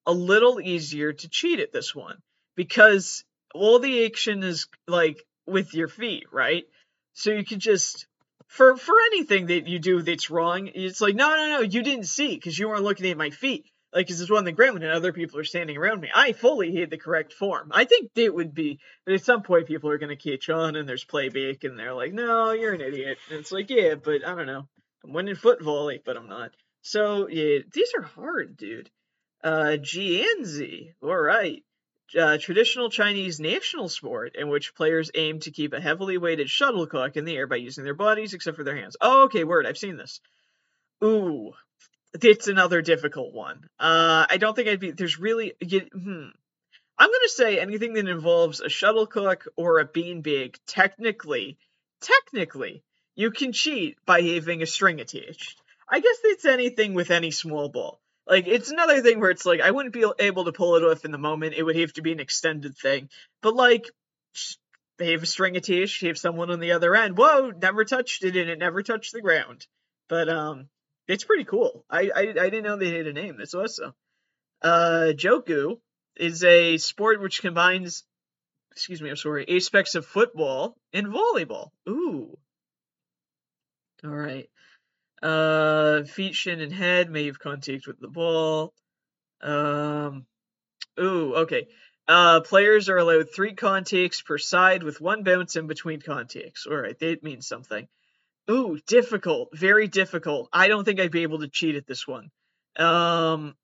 a little easier to cheat at this one because all the action is like with your feet, right? So you could just for for anything that you do that's wrong, it's like no no no you didn't see because you weren't looking at my feet. Like, cause it's one on the ground and other people are standing around me. I fully hit the correct form. I think it would be, but at some point people are gonna catch on and there's playback and they're like, no, you're an idiot. And it's like, yeah, but I don't know. I'm winning foot volley, but I'm not. So yeah, these are hard, dude. Uh, Jianzi, all right. Uh, traditional Chinese national sport in which players aim to keep a heavily weighted shuttlecock in the air by using their bodies except for their hands. Oh, okay, word. I've seen this. Ooh, it's another difficult one. Uh, I don't think I'd be. There's really. You, hmm. I'm gonna say anything that involves a shuttlecock or a beanbag. Technically, technically, you can cheat by having a string attached. I guess it's anything with any small ball. Like it's another thing where it's like I wouldn't be able to pull it off in the moment. It would have to be an extended thing. But like they have a string attached, have someone on the other end. Whoa, never touched it and it never touched the ground. But um it's pretty cool. I I, I didn't know they had a name. That's awesome. Uh Jokgu is a sport which combines excuse me, I'm sorry, aspects of football and volleyball. Ooh. All right. Uh, feet, shin, and head may have contact with the ball. Um, ooh, okay. Uh, players are allowed three contacts per side with one bounce in between contacts. All right, that means something. Ooh, difficult, very difficult. I don't think I'd be able to cheat at this one. Um,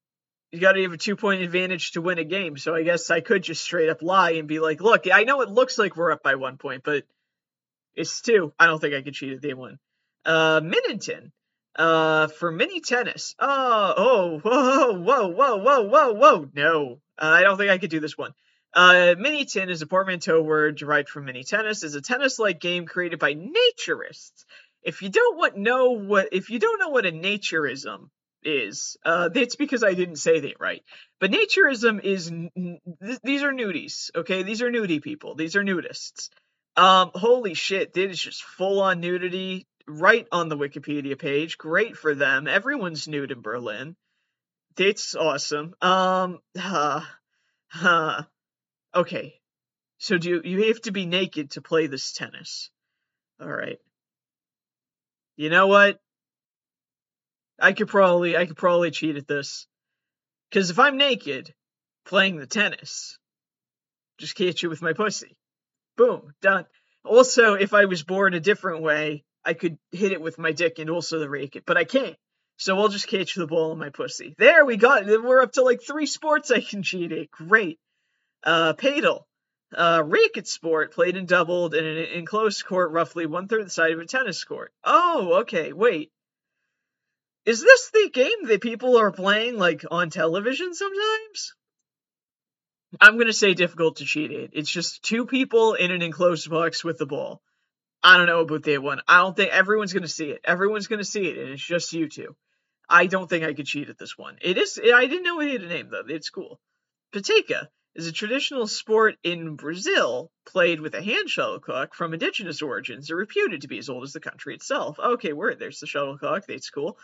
you got to have a two point advantage to win a game. So I guess I could just straight up lie and be like, look, I know it looks like we're up by one point, but it's two. I don't think I could cheat at the one. Uh, Minington. Uh, for mini tennis. Oh, oh, whoa, whoa, whoa, whoa, whoa, whoa. No, uh, I don't think I could do this one. Uh, Minten is a portmanteau word derived from mini tennis. is a tennis-like game created by naturists. If you don't want know what, if you don't know what a naturism is, uh, that's because I didn't say that right. But naturism is th- these are nudies, okay? These are nudie people. These are nudists. Um, holy shit, this is just full on nudity right on the Wikipedia page. Great for them. Everyone's nude in Berlin. That's awesome. Um, uh, uh, okay. So do you, you have to be naked to play this tennis? All right. You know what? I could probably I could probably cheat at this. Cause if I'm naked playing the tennis, just catch you with my pussy. Boom, done. Also, if I was born a different way, I could hit it with my dick and also the racket, but I can't. So I'll just catch the ball in my pussy. There we got it. We're up to like three sports I can cheat at. Great. Uh, Padel. Uh, racket sport played and doubled in an enclosed court roughly one third the size of a tennis court. Oh, okay. Wait. Is this the game that people are playing like on television sometimes? I'm gonna say difficult to cheat it. It's just two people in an enclosed box with the ball. I don't know about that one. I don't think everyone's gonna see it. Everyone's gonna see it, and it's just you two. I don't think I could cheat at this one. It is. I didn't know it had a name though. It's cool. Peteca is a traditional sport in Brazil played with a hand shuttlecock from indigenous origins, are reputed to be as old as the country itself. Okay, word. There's the shuttlecock. That's cool.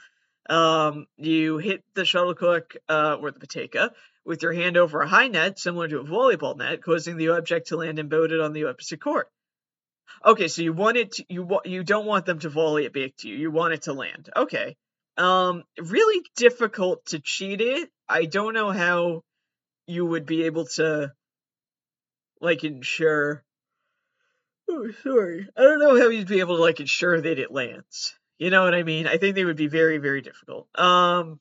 Um, you hit the shuttlecock uh, or the peteca with your hand over a high net, similar to a volleyball net, causing the object to land embedded on the opposite court. Okay, so you want it to, you you don't want them to volley it back to you. You want it to land. Okay. Um, really difficult to cheat it. I don't know how you would be able to like ensure. Oh, sorry. I don't know how you'd be able to like ensure that it lands. You know what I mean? I think they would be very, very difficult. Um,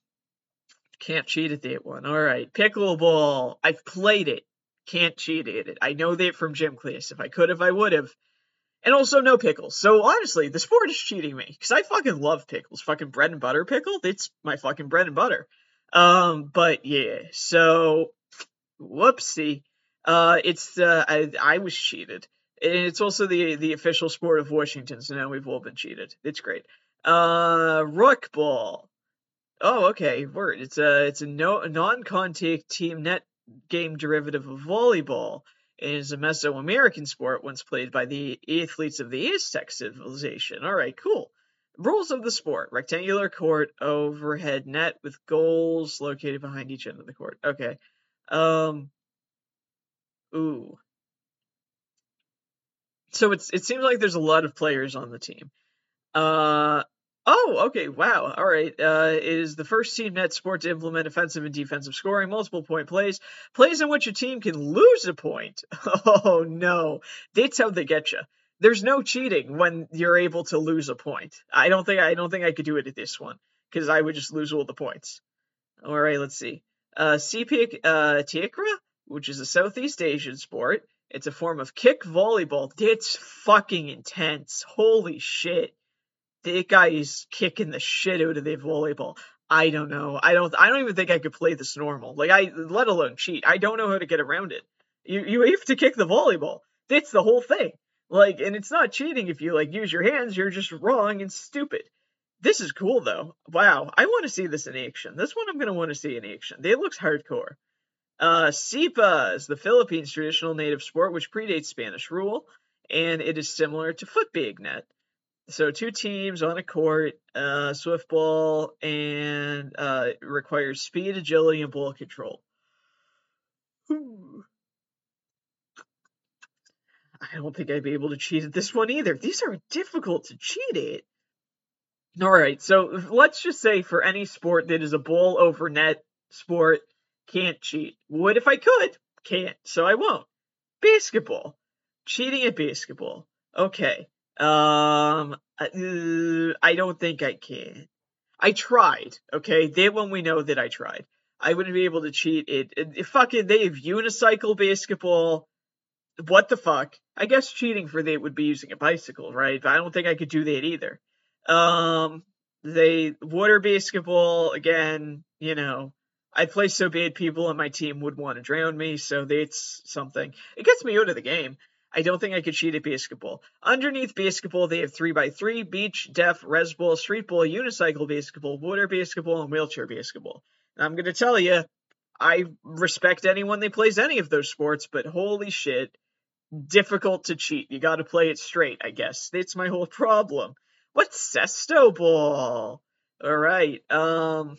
can't cheat at that one. All right, pickleball. I've played it. Can't cheat at it. I know that from gym class. If I could have, I would have. And also no pickles. So honestly, the sport is cheating me because I fucking love pickles. Fucking bread and butter pickle. It's my fucking bread and butter. Um, but yeah. So whoopsie. Uh, it's uh, I, I was cheated. And it's also the the official sport of Washington, so now we've all been cheated. It's great. Uh, rook ball. Oh, okay. Word. It's a it's a no non-contact team net game derivative of volleyball. It is a Mesoamerican sport once played by the athletes of the Aztec civilization. All right, cool. Rules of the sport: rectangular court, overhead net with goals located behind each end of the court. Okay. Um. Ooh. So it's it seems like there's a lot of players on the team. Uh, Oh, okay. Wow. All right. Uh, it is the first team net sport to implement offensive and defensive scoring, multiple point plays, plays in which a team can lose a point. [LAUGHS] Oh no, that's how they get you. There's no cheating when you're able to lose a point. I don't think I don't think I could do it at this one because I would just lose all the points. All right. Let's see. Uh, Sepak uh, Takraw, which is a Southeast Asian sport. It's a form of kick volleyball. It's fucking intense. Holy shit that guy is kicking the shit out of the volleyball. I don't know. I don't. I don't even think I could play this normal. Like I, let alone cheat. I don't know how to get around it. You you have to kick the volleyball. That's the whole thing. Like, and it's not cheating if you like use your hands. You're just wrong and stupid. This is cool though. Wow, I want to see this in action. This one I'm gonna want to see in action. It looks hardcore. Uh, Sipa is the Philippines' traditional native sport, which predates Spanish rule, and it is similar to footbag net. So two teams on a court, uh, swift ball, and uh, requires speed, agility, and ball control. I don't think I'd be able to cheat at this one either. These are difficult to cheat at. All right, so let's just say for any sport that is a ball over net sport, can't cheat. Would if I could, can't, so I won't. Basketball, cheating at basketball. Okay, um, uh, I don't think I can. I tried. Okay, that one we know that I tried. I wouldn't be able to cheat it. it, it fucking they have unicycle basketball. What the fuck? I guess cheating for that would be using a bicycle, right? But I don't think I could do that either. Um, they water basketball again. You know, I play so bad, people on my team would want to drown me. So that's something. It gets me out of the game. I don't think I could cheat at basketball. Underneath basketball, they have 3x3, beach, deaf, rezball, street ball, unicycle basketball, water basketball, and wheelchair basketball. And I'm going to tell you, I respect anyone that plays any of those sports, but holy shit, difficult to cheat. You got to play it straight, I guess. That's my whole problem. What's Cesto Ball? All right. Um,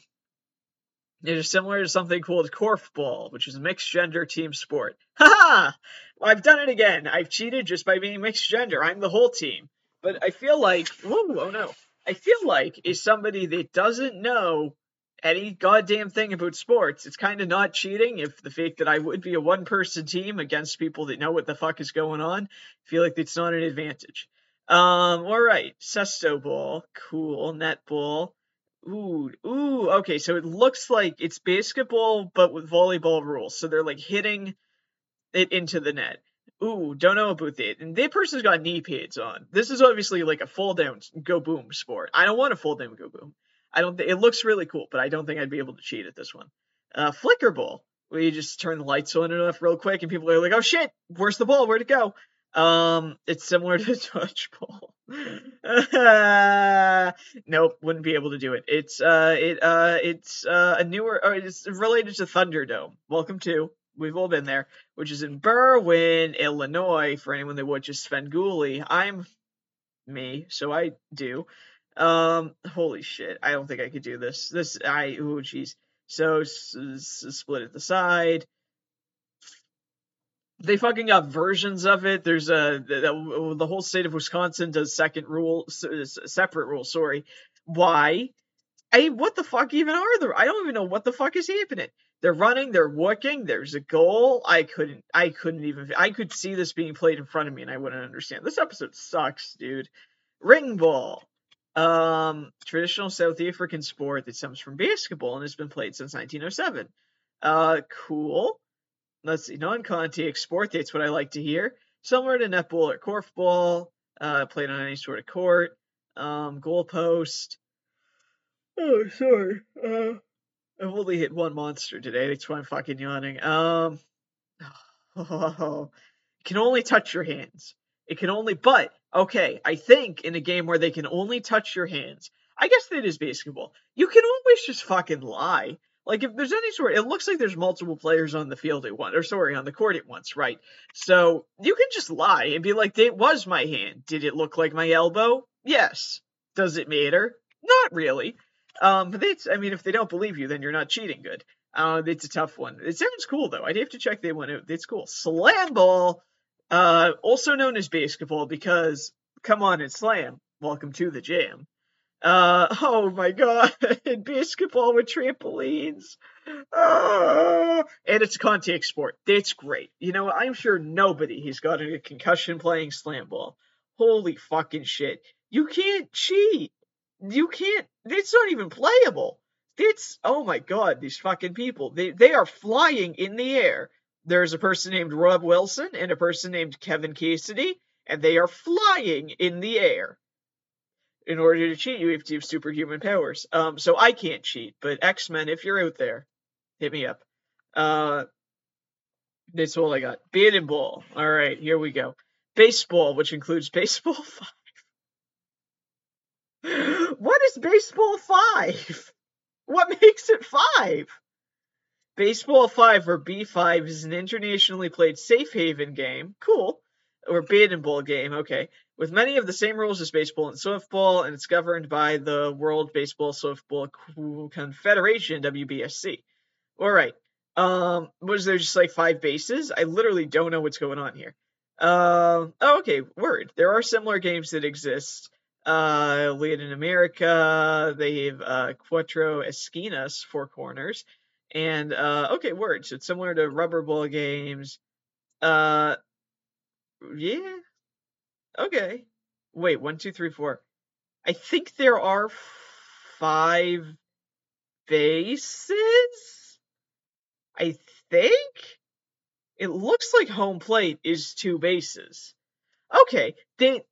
it is similar to something called Korfball, which is a mixed gender team sport. [LAUGHS] Ha Well, I've done it again. I've cheated just by being mixed gender. I'm the whole team. But I feel like, whoa, oh no. I feel like is somebody that doesn't know any goddamn thing about sports. It's kind of not cheating if the fact that I would be a one person team against people that know what the fuck is going on. I feel like it's not an advantage. Um, all right, Cesto ball, cool, netball. Ooh, ooh, okay, so it looks like it's basketball but with volleyball rules. So they're like hitting it into the net. Ooh, don't know about that. And that person's got knee pads on. This is obviously like a full down go boom sport. I don't want a full down go boom. I don't. Th- it looks really cool, but I don't think I'd be able to cheat at this one. Uh, flicker ball, where you just turn the lights on and off real quick, and people are like, "Oh shit, where's the ball? Where'd it go?" Um, it's similar [LAUGHS] to dodgeball. [LAUGHS] nope, wouldn't be able to do it. It's uh, it uh, it's uh, a newer. Oh, it's related to Thunderdome. Welcome to. We've all been there, which is in Berwyn, Illinois. For anyone that watches Svengoolie, I'm me, so I do. Um, holy shit, I don't think I could do this. This, I, oh jeez. So s- s- split at the side. They fucking got versions of it. There's a the, the whole state of Wisconsin does second rule, separate rule. Sorry, why? I what the fuck even are there? I don't even know what the fuck is happening. They're running, they're working. There's a goal. I couldn't, I couldn't even. I could see this being played in front of me, and I wouldn't understand. This episode sucks, dude. Ring ball. Um, traditional South African sport that stems from basketball and has been played since 1907. Uh, cool. Let's see, non-contact sport. That's what I like to hear. Similar to netball or korfball. Uh, played on any sort of court. Um, goalpost. Oh, sorry. Uh, I've only hit one monster today. That's why I'm fucking yawning. Um, oh, [LAUGHS] it can only touch your hands. It can only, but okay, I think in a game where they can only touch your hands, I guess that is basketball. You can always just fucking lie. Like if there's any sort, it looks like there's multiple players on the field at once, or sorry, on the court at once, right? So you can just lie and be like, "It was my hand. Did it look like my elbow? Yes. Does it matter? Not really. Um, but that's, I mean, if they don't believe you, then you're not cheating good. Uh, it's a tough one. It sounds cool though. I'd have to check that one out. It's cool. Slam ball, uh, also known as basketball because come on and slam. Welcome to the jam. Uh, oh my god, [LAUGHS] basketball with trampolines. Oh, and it's a contact sport. That's great. You know, I'm sure nobody has gotten a concussion playing slam ball. Holy fucking shit. You can't cheat. You can't, it's not even playable. It's, oh my god, these fucking people. They, they are flying in the air. There's a person named Rob Wilson and a person named Kevin Cassidy, and they are flying in the air in order to cheat, you have to have superhuman powers. Um, so I can't cheat, but X Men, if you're out there, hit me up. Uh, that's all I got. And ball. All right, here we go. Baseball, which includes baseball [LAUGHS] five. what is baseball five? What makes it five? Baseball 5 or B5 is an internationally played safe haven game. Cool. Or and ball game, okay. With many of the same rules as baseball and softball, and it's governed by the World Baseball Softball Confederation, WBSC. Alright. Um, was there just like five bases? I literally don't know what's going on here. Um, oh, okay, word. There are similar games that exist. Uh, Latin America, they have uh, Cuatro Esquinas, four corners. And uh, okay, word. So it's similar to rubber ball games. Uh, yeah. Okay. Wait, one, two, three, four. I think there are five bases. I think it looks like home plate is two bases. Okay, they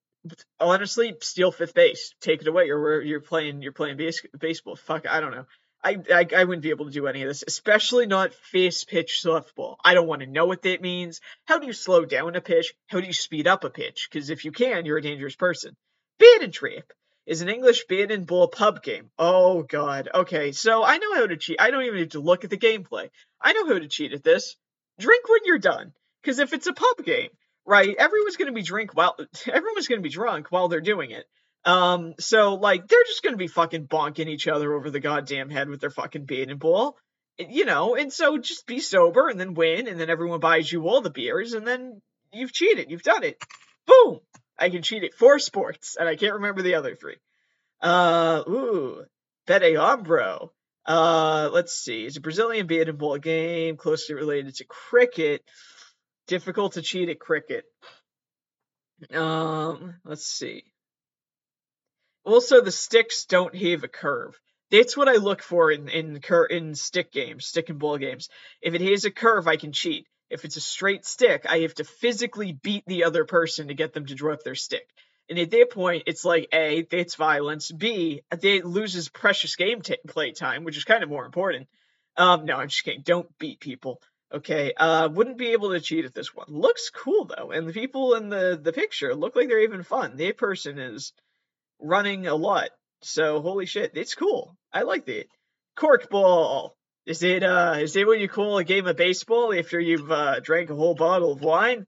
honestly steal fifth base. Take it away, or you're playing you're playing base, baseball. Fuck, I don't know. I, I, I wouldn't be able to do any of this, especially not face pitch softball. I don't want to know what that means. How do you slow down a pitch? How do you speed up a pitch? Because if you can, you're a dangerous person. Bat and Trap is an English bat and ball pub game. Oh god. Okay, so I know how to cheat. I don't even need to look at the gameplay. I know how to cheat at this. Drink when you're done. Because if it's a pub game, right, everyone's gonna be drink while [LAUGHS] everyone's gonna be drunk while they're doing it. Um, so like they're just gonna be fucking bonking each other over the goddamn head with their fucking and ball. You know, and so just be sober and then win, and then everyone buys you all the beers, and then you've cheated, you've done it. Boom! I can cheat at four sports, and I can't remember the other three. Uh, ooh, Bete Ombro. Uh, let's see. It's a Brazilian and ball game closely related to cricket. Difficult to cheat at cricket. Um, let's see. Also, the sticks don't have a curve. That's what I look for in in cur- in stick games, stick and ball games. If it has a curve, I can cheat. If it's a straight stick, I have to physically beat the other person to get them to drop their stick. And at that point, it's like A, that's violence. B, they loses precious game t- play time, which is kind of more important. Um, no, I'm just kidding. Don't beat people. Okay. Uh, wouldn't be able to cheat at this one. Looks cool though, and the people in the the picture look like they're even fun. The person is running a lot, so holy shit, it's cool. I like it. Corkball. Is it uh is it what you call a game of baseball after you've uh, drank a whole bottle of wine?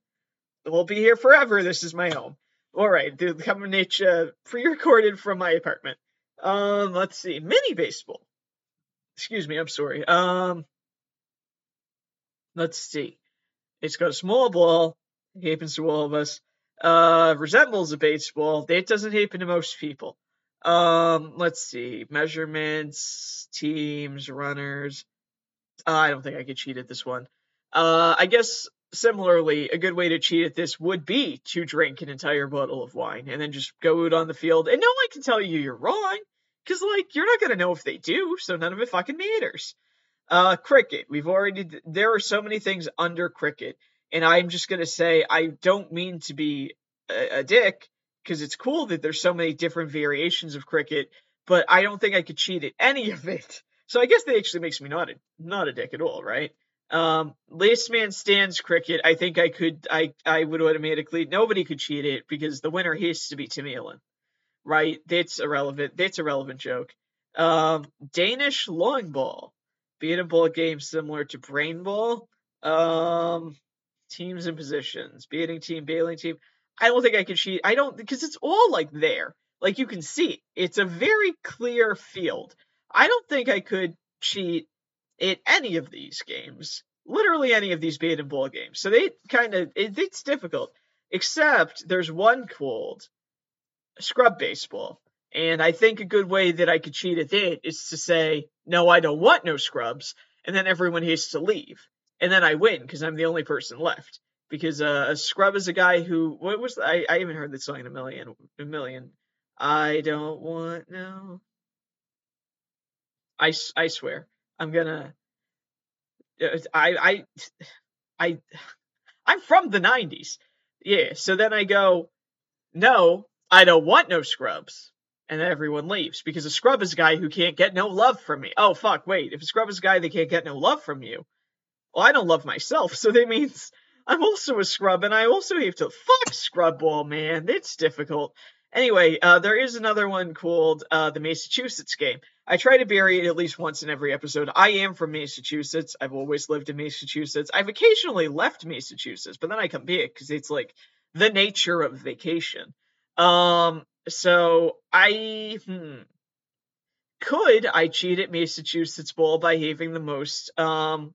We'll be here forever. This is my home. All right, the coming uh, pre-recorded from my apartment. Um, let's see, mini baseball. Excuse me, I'm sorry. Um, let's see. It's got a small ball. It happens to all of us. Uh, resembles a baseball. That doesn't happen to most people. Um, let's see. Measurements, teams, runners. Uh, I don't think I could cheat at this one. Uh, I guess similarly, a good way to cheat at this would be to drink an entire bottle of wine and then just go out on the field. And no one can tell you you're wrong, because like you're not gonna know if they do, so none of it fucking matters. Uh, cricket. We've already. There are so many things under cricket, and I'm just gonna say I don't mean to be a, a dick because it's cool that there's so many different variations of cricket, but I don't think I could cheat at any of it. So I guess that actually makes me not a not a dick at all, right? Um, last man stands cricket. I think I could. I I would automatically. Nobody could cheat it because the winner has to be Tim Allen, right? That's irrelevant. That's a relevant joke. Um, Danish long ball, being a ball game similar to brännboll. Um, teams and positions, beating team, bailing team. I don't think I could cheat. I don't because it's all like there. Like you can see, it's a very clear field. I don't think I could cheat in any of these games, literally any of these bait and ball games. So they kind of it, it's difficult. Except there's one called scrub baseball, and I think a good way that I could cheat at it is to say, no, I don't want no scrubs, and then everyone has to leave, and then I win because I'm the only person left. Because uh, a scrub is a guy who what was I I haven't heard that song in a million a million. I don't want no. I, I swear I'm gonna. Uh, I I I I'm from the '90s. Yeah. So then I go, no, I don't want no scrubs, and then everyone leaves because a scrub is a guy who can't get no love from me. Oh fuck! Wait, if a scrub is a guy that can't get no love from you, well, I don't love myself, so that means I'm also a scrub, and I also have to fuck scrub ball, man. It's difficult. Anyway, uh, there is another one called uh, the Massachusetts game. I try to bury it at least once in every episode. I am from Massachusetts. I've always lived in Massachusetts. I've occasionally left Massachusetts, but then I come back because it's like the nature of vacation. Um, so I hmm, could I cheat at Massachusetts Bowl by having the most um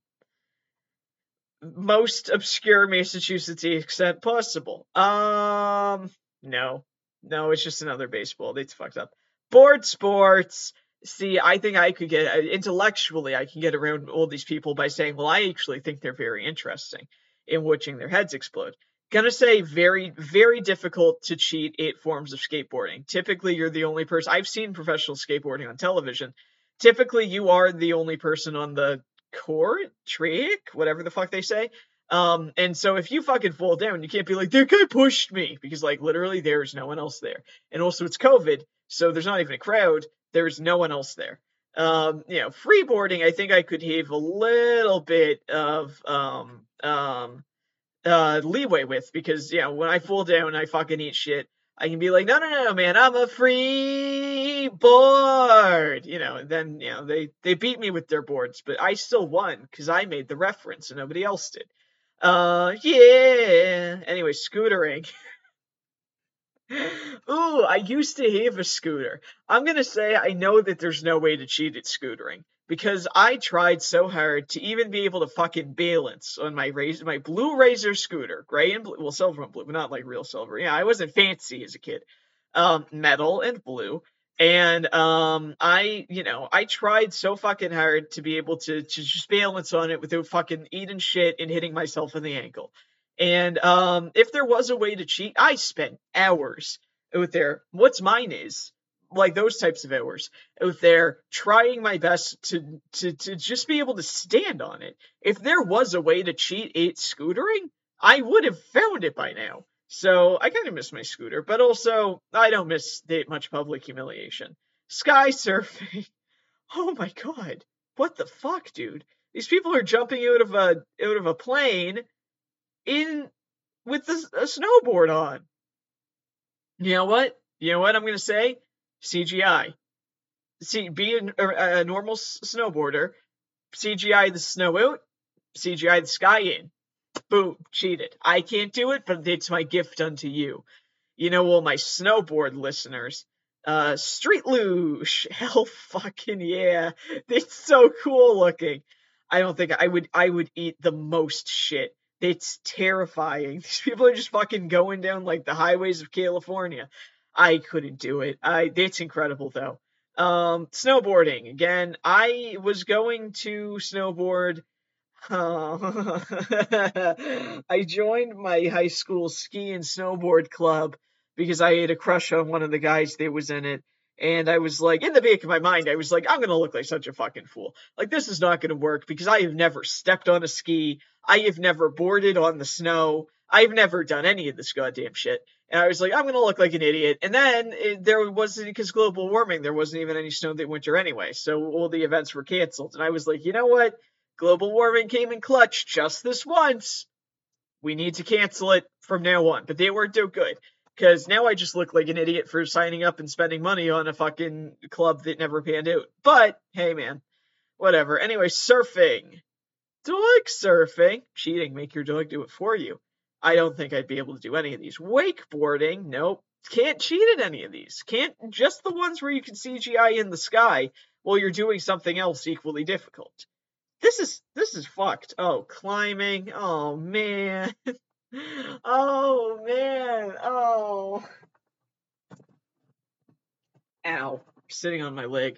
most obscure Massachusetts accent possible. Um, no, no, it's just another baseball. It's fucked up. Board sports see, I think I could get uh, intellectually, I can get around all these people by saying, well, I actually think they're very interesting in watching their heads explode. Gonna say very, very difficult to cheat eight forms of skateboarding. Typically, you're the only person. I've seen professional skateboarding on television. Typically, you are the only person on the court, trick, whatever the fuck they say. Um, and so if you fucking fall down, you can't be like, that guy pushed me, because like literally there's no one else there. And also it's COVID, so there's not even a crowd there's no one else there. Um, you know, freeboarding, I think I could have a little bit of um, um, uh, leeway with because, you know, when I fall down I fucking eat shit, I can be like, no, no, no, man, I'm a free board. You know, then, you know, they, they beat me with their boards, but I still won because I made the reference and nobody else did. Uh, yeah. Anyway, scootering. [LAUGHS] Ooh, I used to have a scooter. I'm gonna say I know that there's no way to cheat at scootering because I tried so hard to even be able to fucking balance on my razor, my blue razor scooter, gray and blue, well, silver and blue, but not like real silver. Yeah, I wasn't fancy as a kid. Um, metal and blue. And um, I, you know, I tried so fucking hard to be able to, to just balance on it without fucking eating shit and hitting myself in the ankle. And um, if there was a way to cheat, I spent hours out there. What's mine is like those types of hours out there trying my best to to to just be able to stand on it. If there was a way to cheat at scootering, I would have found it by now. So I kind of miss my scooter, but also I don't miss that much public humiliation. Sky surfing. [LAUGHS] Oh my god. What the fuck, dude? These people are jumping out of a out of a plane in with the, a snowboard on. You know what? You know what I'm gonna say? CGI. See, be a, a normal snowboarder. CGI the snow out. CGI the sky in. Boom, cheated. I can't do it, but it's my gift unto you. You know, all my snowboard listeners. Uh, Street Luge. [LAUGHS] Hell fucking yeah. It's so cool looking. I don't think I would, I would eat the most shit. It's terrifying. [LAUGHS] These people are just fucking going down like the highways of California. I couldn't do it. I, it's incredible though. Um, snowboarding. Again, I was going to snowboard Oh. [LAUGHS] I joined my high school ski and snowboard club because I had a crush on one of the guys that was in it. And I was like, in the back of my mind, I was like, I'm going to look like such a fucking fool. Like, this is not going to work because I have never stepped on a ski. I have never boarded on the snow. I've never done any of this goddamn shit. And I was like, I'm going to look like an idiot. And then it, there wasn't, because global warming, there wasn't even any snow that winter anyway. So all the events were canceled. And I was like, you know what? global warming came in clutch just this once. We need to cancel it from now on. But they weren't do good. Because now I just look like an idiot for signing up and spending money on a fucking club that never panned out. But, hey man, whatever. Anyway, surfing. Dog surfing. Cheating, make your dog do it for you. I don't think I'd be able to do any of these. Wakeboarding, nope. Can't cheat at any of these. Can't, mm. just the ones where you can CGI in the sky while you're doing something else equally difficult. This is this is fucked. Oh, climbing. Oh man. [LAUGHS] oh man. Oh. Ow. Sitting on my leg.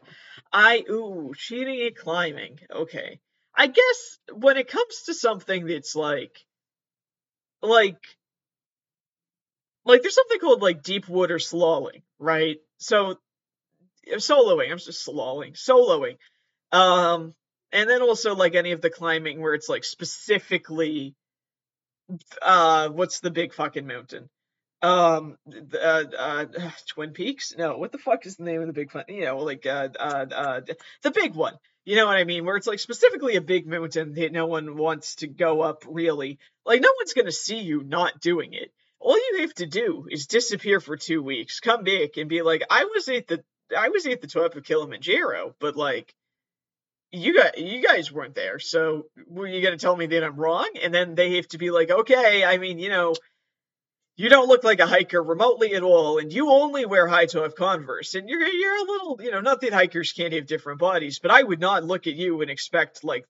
I ooh, cheating at climbing. Okay. I guess when it comes to something that's like like like there's something called like deep water slaloming, right? So soloing, I'm just slaloming, soloing. Um and then also like any of the climbing where it's like specifically uh what's the big fucking mountain um uh, uh [SIGHS] twin peaks no what the fuck is the name of the big fun you know like uh, uh uh the big one you know what i mean? Where it's like specifically a big mountain that no one wants to go up really. Like no one's gonna see you not doing it. All you have to do is disappear for two weeks come back and be like i was at the i was at the top of kilimanjaro but like you got you guys weren't there, so were you gonna tell me that I'm wrong? And then they have to be like, okay, I mean, you know, you don't look like a hiker remotely at all, and you only wear high top Converse, and you're you're a little, you know, not that hikers can't have different bodies, but I would not look at you and expect like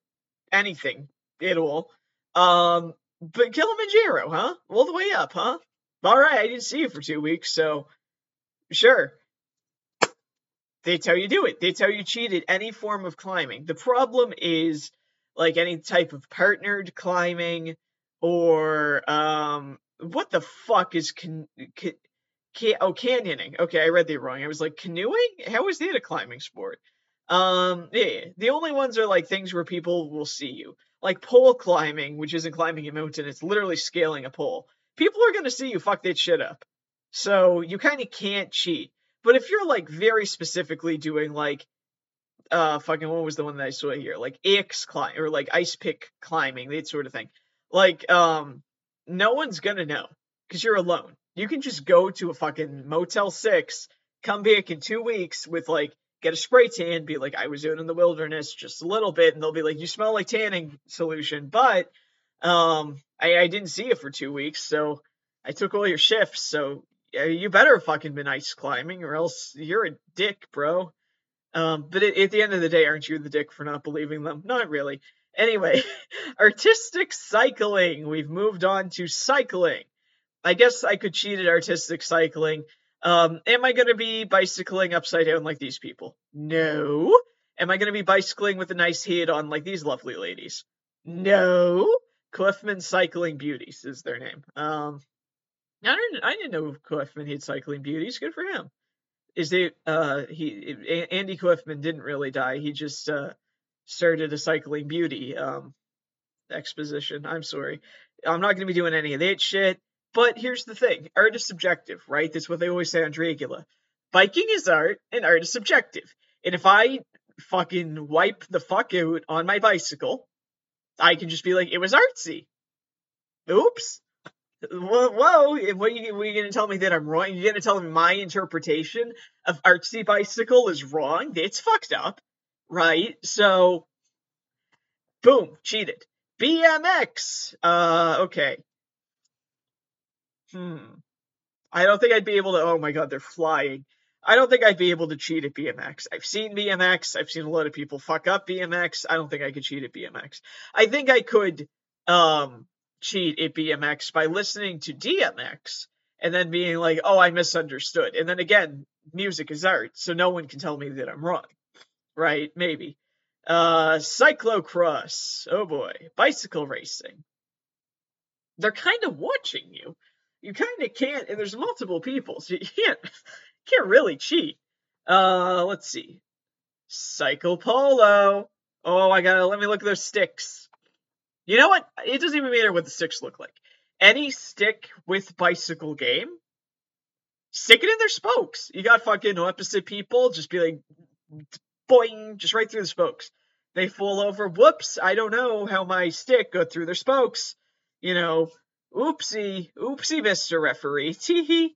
anything at all. Um, but Kilimanjaro, huh? All the way up, huh? All right, I didn't see you for two weeks, so sure. They tell you do it. They tell you cheat at any form of climbing. The problem is like any type of partnered climbing or um what the fuck is can, can, can oh canyoning. Okay, I read that wrong. I was like canoeing? How is that a climbing sport? Um yeah, the only ones are like things where people will see you. Like pole climbing, which isn't climbing a mountain, it's literally scaling a pole. People are going to see you fuck that shit up. So you kind of can't cheat. But if you're like very specifically doing like uh fucking what was the one that I saw here? Like X climb or like ice pick climbing, that sort of thing. Like um no one's gonna know because you're alone. You can just go to a fucking Motel 6, come back in two weeks with like get a spray tan, be like, I was out in the wilderness just a little bit, and they'll be like, You smell like tanning solution, but um I, I didn't see you for two weeks, so I took all your shifts, so you better fucking been ice climbing or else you're a dick, bro. Um, but at, at the end of the day, aren't you the dick for not believing them? Not really. Anyway, [LAUGHS] artistic cycling. We've moved on to cycling. I guess I could cheat at artistic cycling. Um, am I going to be bicycling upside down like these people? No. Am I going to be bicycling with a nice head on like these lovely ladies? No. Kaufmann Cycling Beauties is their name. Um, I didn't. I didn't know Kaufmann had cycling beauties. Good for him. Is it? Uh, he Andy Kaufman didn't really die. He just uh started a cycling beauty um exposition. I'm sorry. I'm not going to be doing any of that shit. But here's the thing art is subjective, right? That's what they always say on Dragula. Biking is art, and art is subjective. And if I fucking wipe the fuck out on my bicycle, I can just be like, it was artsy. Oops. Whoa. What are you, you going to tell me that I'm wrong? You're going to tell me my interpretation of artsy bicycle is wrong? It's fucked up, right? So, boom, cheated. BMX. Uh, okay. Hmm. I don't think I'd be able to. Oh my god, they're flying. I don't think I'd be able to cheat at BMX. I've seen BMX. I've seen a lot of people fuck up BMX. I don't think I could cheat at BMX. I think I could um, cheat at BMX by listening to DMX and then being like, "Oh, I misunderstood." And then again, music is art, so no one can tell me that I'm wrong. Right? Maybe. Uh, cyclocross. Oh boy, bicycle racing. They're kind of watching you. You kind of can't, and there's multiple people, so you can't [LAUGHS] can't really cheat. Uh, let's see. Cycle polo. Oh, I gotta let me look at those sticks. You know what? It doesn't even matter what the sticks look like. Any stick with bicycle game, stick it in their spokes. You got fucking opposite people, just be like, boing, just right through the spokes. They fall over. Whoops! I don't know how my stick got through their spokes. You know, oopsie, oopsie, Mister Referee. [LAUGHS] Tee hee.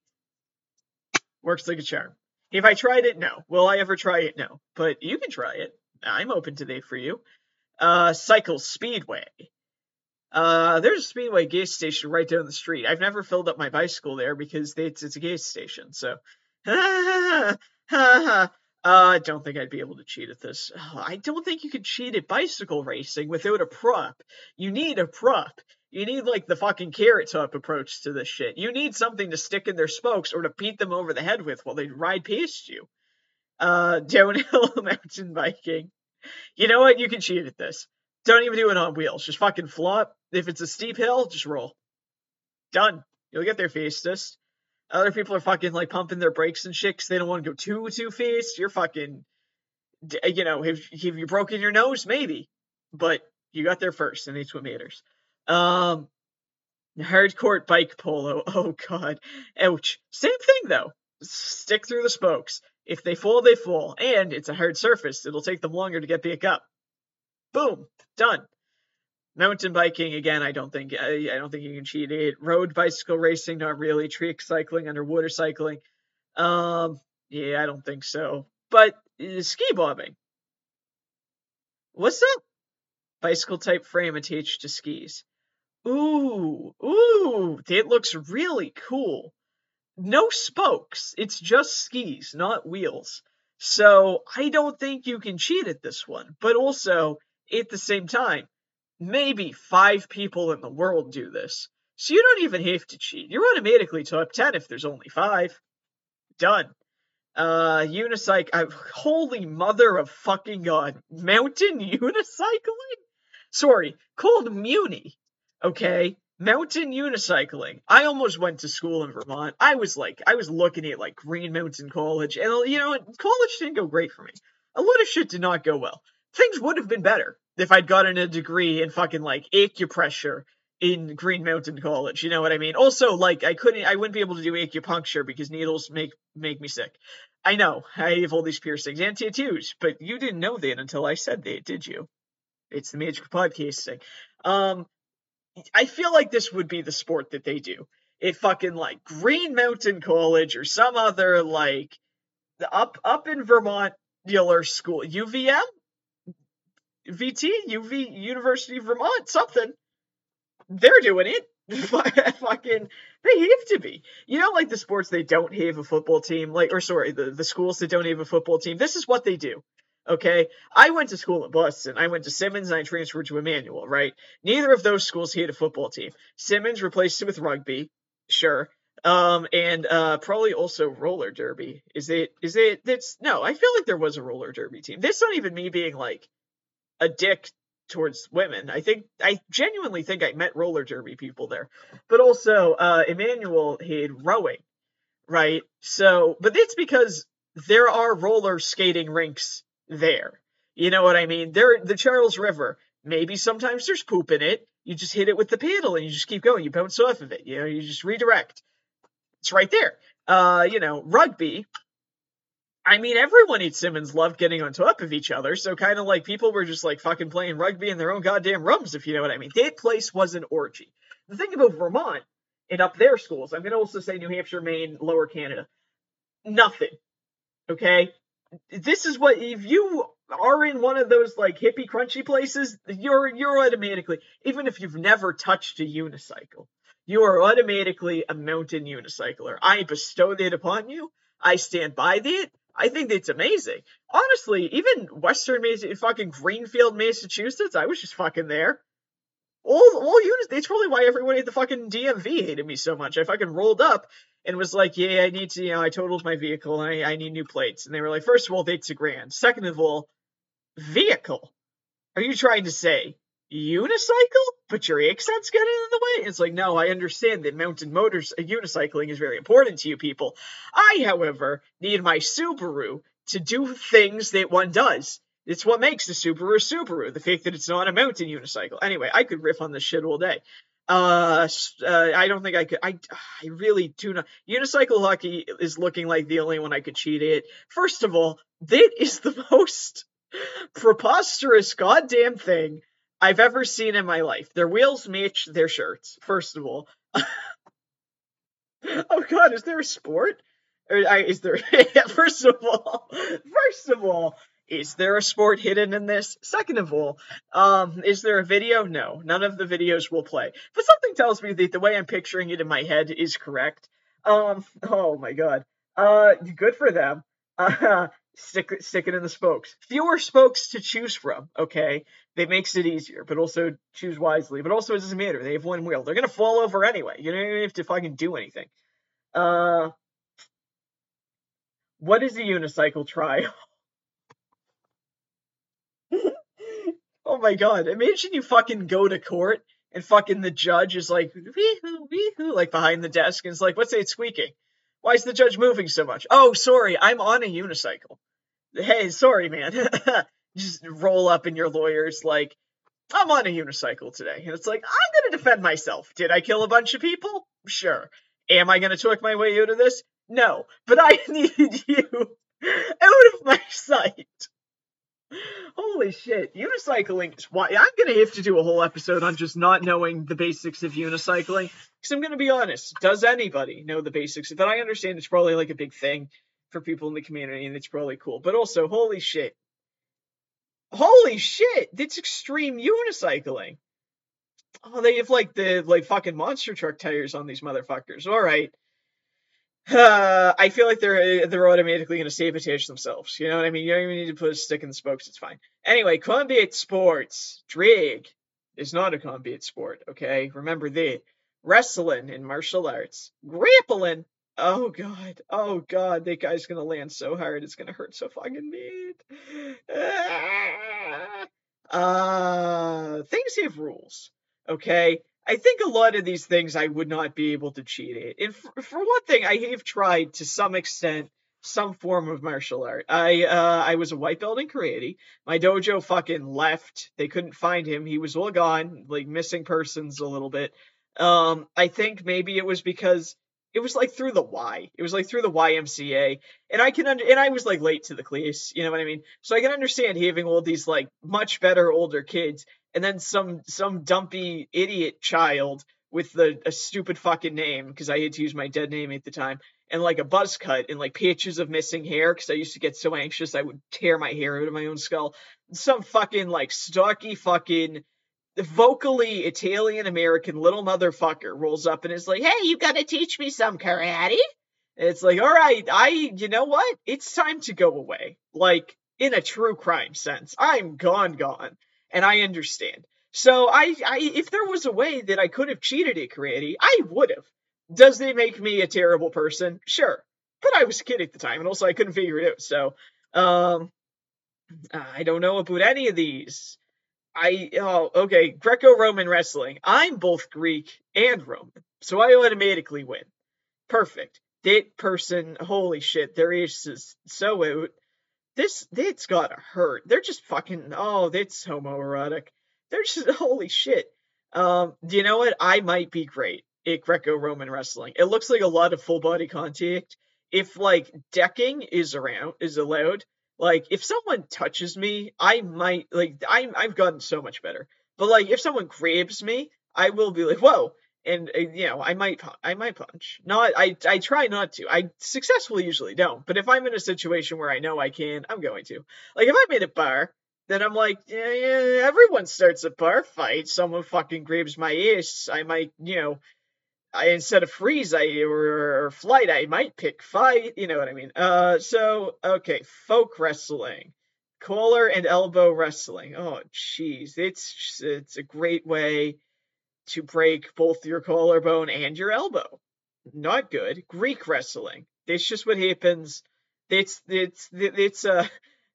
Works like a charm. If I tried it, no. Will I ever try it? No. But you can try it. I'm open today for you. Uh, Cycle Speedway. Uh, there's a Speedway gas station right down the street. I've never filled up my bicycle there because it's, it's a gas station. So, [LAUGHS] uh, I don't think I'd be able to cheat at this. [SIGHS] I don't think you could cheat at bicycle racing without a prop. You need a prop. You need like the fucking carrot top approach to this shit. You need something to stick in their spokes or to beat them over the head with while they ride past you. Uh, [LAUGHS] downhill [LAUGHS] mountain biking. You know what? You can cheat at this. Don't even do it on wheels. Just fucking flop. If it's a steep hill, just roll. Done. You'll get there fastest. Other people are fucking like pumping their brakes and shit because they don't want to go too too fast. You're fucking, you know, have, have you broken your nose? Maybe, but you got there first, and that's what matters. Um, hardcore bike polo. [LAUGHS] Oh god, ouch. Same thing though. Stick through the spokes. If they fall, they fall, and it's a hard surface. It'll take them longer to get back up. Boom, done. Mountain biking again. I don't think I, I don't think you can cheat it. Road bicycle racing, not really. Trick cycling, underwater cycling. Um, yeah, I don't think so. But uh, ski bobbing. What's up? Bicycle type frame attached to skis. Ooh, ooh, it looks really cool. No spokes. It's just skis, not wheels. So I don't think you can cheat at this one. But also, at the same time, maybe five people in the world do this. So you don't even have to cheat. You're automatically top 10 if there's only five. Done. Uh, unicycle. Uh, holy mother of fucking god. Mountain [LAUGHS] unicycling? Sorry, called Muni. Okay, mountain unicycling. I almost went to school in Vermont. I was like, I was looking at like Green Mountain College, and you know, college didn't go great for me. A lot of shit did not go well. Things would have been better if I'd gotten a degree in fucking like acupressure in Green Mountain College. You know what I mean? Also, like I couldn't, I wouldn't be able to do acupuncture because needles make make me sick. I know I have all these piercings and tattoos, but you didn't know that until I said that, did you? It's the Magic Podcast thing. Um, I feel like this would be the sport that they do. It fucking like Green Mountain College or some other like the up up in Vermont dealer school. UVM? VT? UV University of Vermont? Something. They're doing it. [LAUGHS] fucking they have to be. You know, like the sports they don't have a football team, like or sorry, the, the schools that don't have a football team. This is what they do. Okay, I went to school in Boston. I went to Simmons and I transferred to Emmanuel, right? Neither of those schools had a football team. Simmons replaced it with rugby, sure. Um, and uh, probably also roller derby. Is it? Is it? That's no. I feel like there was a roller derby team. That's not even me being like a dick towards women. I think I genuinely think I met roller derby people there. But also, uh, Emmanuel had rowing, right? So, but it's because there are roller skating rinks there. You know what I mean? There, the Charles River. Maybe sometimes there's poop in it. You just hit it with the paddle and you just keep going. You bounce off of it. You know, you just redirect. It's right there. Uh, you know, rugby. I mean, everyone at Simmons loved getting on top of each other, so kind of like people were just like fucking playing rugby in their own goddamn rooms, if you know what I mean. That place was an orgy. The thing about Vermont and up their schools, I'm going to also say New Hampshire, Maine, Lower Canada, nothing. Okay? This is what, if you are in one of those like hippie crunchy places, you're, you're automatically, even if you've never touched a unicycle, you are automatically a mountain unicycler. I bestow that upon you. I stand by that. I think it's amazing. Honestly, even Western fucking Greenfield, Massachusetts, I was just fucking there. All, all units, that's probably why everyone at the fucking DMV hated me so much. I fucking rolled up and was like, yeah, I need to, you know, I totaled my vehicle and I, I need new plates. And they were like, first of all, that's a grand. Second of all, vehicle. Are you trying to say unicycle? But your accent's getting in the way? It's like, no, I understand that mountain motors, uh, unicycling is very important to you people. I, however, need my Subaru to do things that one does. It's what makes the Subaru Subaru. The fact that it's not a mountain unicycle. Anyway, I could riff on this shit all day. Uh, uh, I don't think I could. I, I really do not. Unicycle hockey is looking like the only one I could cheat at. First of all, that is the [LAUGHS] most preposterous goddamn thing I've ever seen in my life. Their wheels match their shirts. First of all. [LAUGHS] oh God, is there a sport? Or, is there? [LAUGHS] first of all, first of all, is there a sport hidden in this? Second of all, um, is there a video? No, none of the videos will play. But something tells me that the way I'm picturing it in my head is correct. Um, oh my god. Uh, good for them. [LAUGHS] Uh, stick stick it in the spokes. Fewer spokes to choose from. Okay, that makes it easier, but also choose wisely. But also, it doesn't matter. They have one wheel. They're gonna fall over anyway. You don't even have to fucking do anything. Uh, what is a unicycle trial? [LAUGHS] oh my god! Imagine you fucking go to court and fucking the judge is like wee-hoo, wee-hoo, like behind the desk and it's like, what's it squeaking? Why is the judge moving so much? Oh, sorry, I'm on a unicycle. Hey, sorry, man. [LAUGHS] Just roll up in your lawyer's like, I'm on a unicycle today. And it's like, I'm going to defend myself. Did I kill a bunch of people? Sure. Am I going to talk my way out of this? No. But I [LAUGHS] need you out of my sight. Holy shit, unicycling is why I'm gonna have to do a whole episode on just not knowing the basics of unicycling. Because I'm gonna be honest, does anybody know the basics? That I understand it's probably like a big thing for people in the community and it's probably cool. But also, holy shit. Holy shit, that's extreme unicycling. Oh, they have like the like fucking monster truck tires on these motherfuckers. Alright. Uh, [SIGHS] I feel like they're they're automatically going to sabotage themselves. You know what I mean? You don't even need to put a stick in the spokes. It's fine. Anyway, combat sports. Drag is not a combat sport. Okay, remember that. Wrestling and martial arts. Grappling. Oh god. Oh god. That guy's gonna land so hard. It's gonna hurt so fucking bad. [SIGHS] Uh, things have rules. Okay. I think a lot of these things I would not be able to cheat at. And for, for one thing, I have tried to some extent some form of martial art. I uh, I was a white belt in karate. My dojo fucking left. They couldn't find him. He was all gone, like missing persons a little bit. Um, I think maybe it was because it was like through the Y. It was like through the YMCA, and I can under and I was like late to the class. You know what I mean? So I can understand having all these like much better older kids and then some some dumpy idiot child with the a stupid fucking name because I had to use my dead name at the time and like a buzz cut and like patches of missing hair because I used to get so anxious I would tear my hair out of my own skull. Some fucking like stocky fucking vocally Italian American little motherfucker rolls up and is like, "Hey, you got to teach me some karate." It's like, "All right, I you know what? It's time to go away." Like in a true crime sense. I'm gone gone and I understand. So I, I, if there was a way that I could have cheated at karate, I would have. Does they make me a terrible person? Sure, but I was a kid at the time, and also I couldn't figure it out. So, um, I don't know about any of these. I oh okay, Greco-Roman wrestling. I'm both Greek and Roman, so I automatically win. Perfect. That person, holy shit, their is so out. This that's gotta hurt. They're just fucking oh, that's homoerotic. They're just [LAUGHS] holy shit. Um, do you know what? I might be great at Greco-Roman wrestling. It looks like a lot of full body contact. If like decking is around is allowed, like if someone touches me, I might like I'm I've gotten so much better. But like if someone grabs me, I will be like, whoa. And uh, you know, I might I might punch. Not I I try not to. I successfully usually don't. But if I'm in a situation where I know I can, I'm going to. Like if I'm in a bar, then I'm like, yeah, yeah, everyone starts a bar fight. Someone fucking grabs my ass. I might, you know, I, instead of freeze I or, or flight, I might pick fight. You know what I mean? Uh, so okay, folk wrestling, collar and elbow wrestling. Oh, jeez, it's it's a great way to break both your collarbone and your elbow. Not good. Greek wrestling. That's just what happens. It's it's it's uh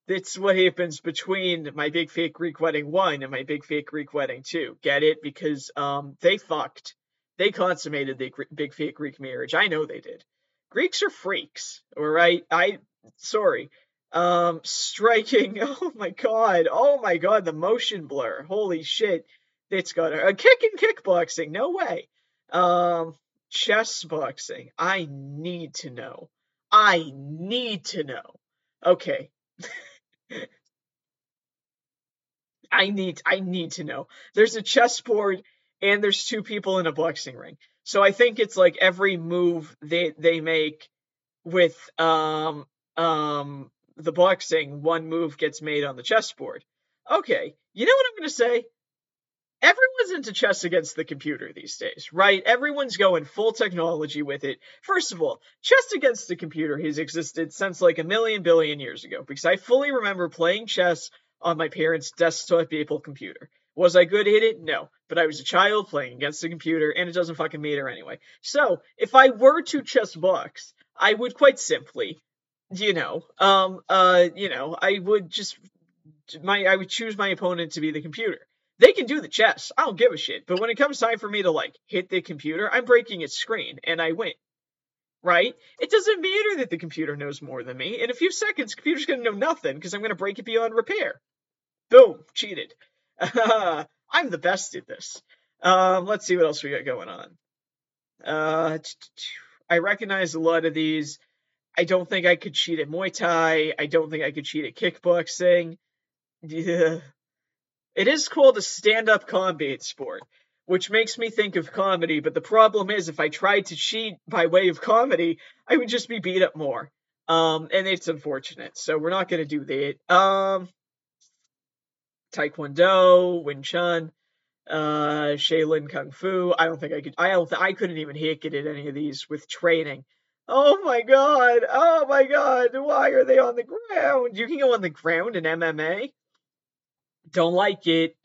that's what happens between my big fake Greek wedding one and my big fake Greek wedding two. Get it? Because um they fucked they consummated the big fake Greek marriage. I know they did. Greeks are freaks, all right? I sorry. Um striking. [LAUGHS] Oh my god. Oh my god, the motion blur. Holy shit. It's got a, a kick and kickboxing. No way. Um chess boxing. I need to know. I need to know. Okay. [LAUGHS] I need I need to know. There's a chessboard and there's two people in a boxing ring. So I think it's like every move they they make with um um the boxing, one move gets made on the chessboard. Okay, you know what I'm gonna say? Everyone's into chess against the computer these days, right? Everyone's going full technology with it. First of all, chess against the computer has existed since like a million billion years ago because I fully remember playing chess on my parents' desktop Apple computer. Was I good at it? No. But I was a child playing against the computer, and it doesn't fucking matter anyway. So, if I were to chess box, I would quite simply, you know, um, uh, you know, I would just my I would choose my opponent to be the computer. They can do the chess. I don't give a shit. But when it comes time for me to like hit the computer, I'm breaking its screen and I win. Right? It doesn't matter that the computer knows more than me. In a few seconds, computer's gonna know nothing because I'm gonna break it beyond repair. Boom, cheated. [LAUGHS] I'm the best at this. Um, let's see what else we got going on. Uh, I recognize a lot of these. I don't think I could cheat at Muay Thai. I don't think I could cheat at kickboxing. It is called a stand-up combat sport, which makes me think of comedy, but the problem is if I tried to cheat by way of comedy, I would just be beat up more. Um, and it's unfortunate. So we're not going to do that. Um, Taekwondo, Wing Chun, uh, Shaolin Kung Fu. I don't think I could. I don't. Th- I couldn't even hit it at any of these with training. Oh my god! Oh my god! Why are they on the ground? You can go on the ground in MMA. Don't like it.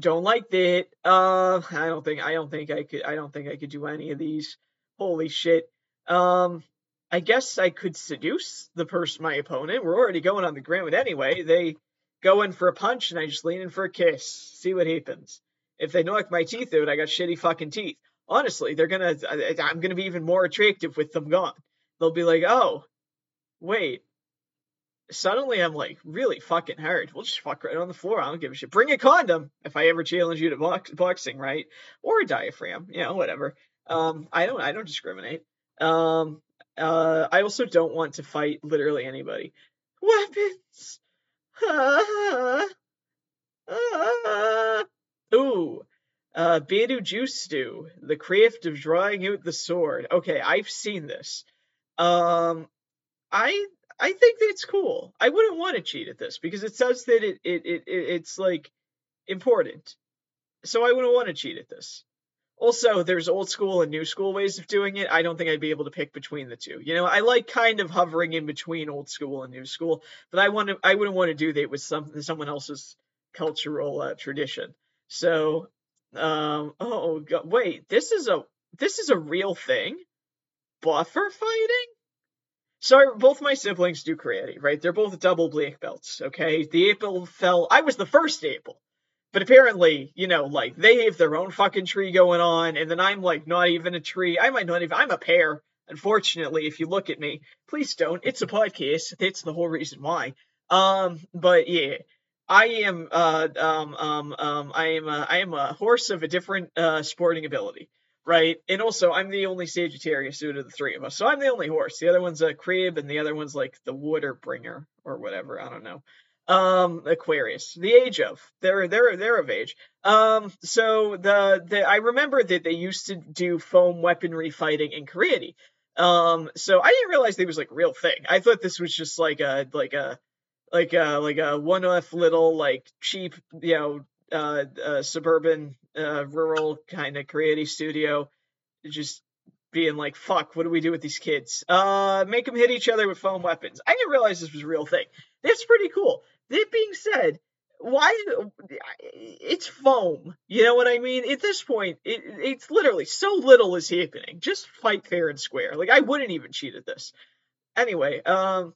Don't like it. Uh, I don't think. I don't think I could. I don't think I could do any of these. Holy shit. Um, I guess I could seduce the person, my opponent. We're already going on the ground anyway. They go in for a punch and I just lean in for a kiss. See what happens. If they knock my teeth out, I got shitty fucking teeth. Honestly, they're gonna. I'm gonna be even more attractive with them gone. They'll be like, oh, wait. Suddenly, I'm like really fucking hard. We'll just fuck right on the floor. I don't give a shit. Bring a condom if I ever challenge you to box, boxing, right? Or a diaphragm, you know, whatever. Um, I don't. I don't discriminate. Um, uh, I also don't want to fight literally anybody. Weapons. [LAUGHS] Ooh. Uh, Beidou Juice Stew, the craft of drawing out the sword. Okay, I've seen this. Um, I I think that's cool. I wouldn't want to cheat at this because it says that it, it, it, it it's like important. So I wouldn't want to cheat at this. Also, there's old school and new school ways of doing it. I don't think I'd be able to pick between the two. You know, I like kind of hovering in between old school and new school, but I want to. I wouldn't want to do that with some someone else's cultural uh, tradition. So, um, oh god, wait, this is a this is a real thing. Boffer fighting. So both my siblings do karate, right? They're both double black belts. Okay, the apple fell. I was the first April. But apparently, you know, like they have their own fucking tree going on, and then I'm like not even a tree. I might not even. I'm a pear. Unfortunately, if you look at me, please don't. It's a podcast. That's the whole reason why. Um, but yeah, I am uh um um um I am a, I am a horse of a different uh sporting ability, right? And also I'm the only Sagittarius out of the three of us, so I'm the only horse. The other one's a crib, and the other one's like the water bringer or whatever. I don't know. Um, Aquarius, the age of they're they're they're of age. Um, so the the I remember that they used to do foam weaponry fighting in Korea. Um, so I didn't realize they was like real thing. I thought this was just like a like a like a like a one-off little like cheap you know uh, uh suburban uh rural kind of creative studio just being like fuck what do we do with these kids uh make them hit each other with foam weapons i didn't realize this was a real thing that's pretty cool that being said why it's foam you know what i mean at this point it, it's literally so little is happening just fight fair and square like i wouldn't even cheat at this anyway um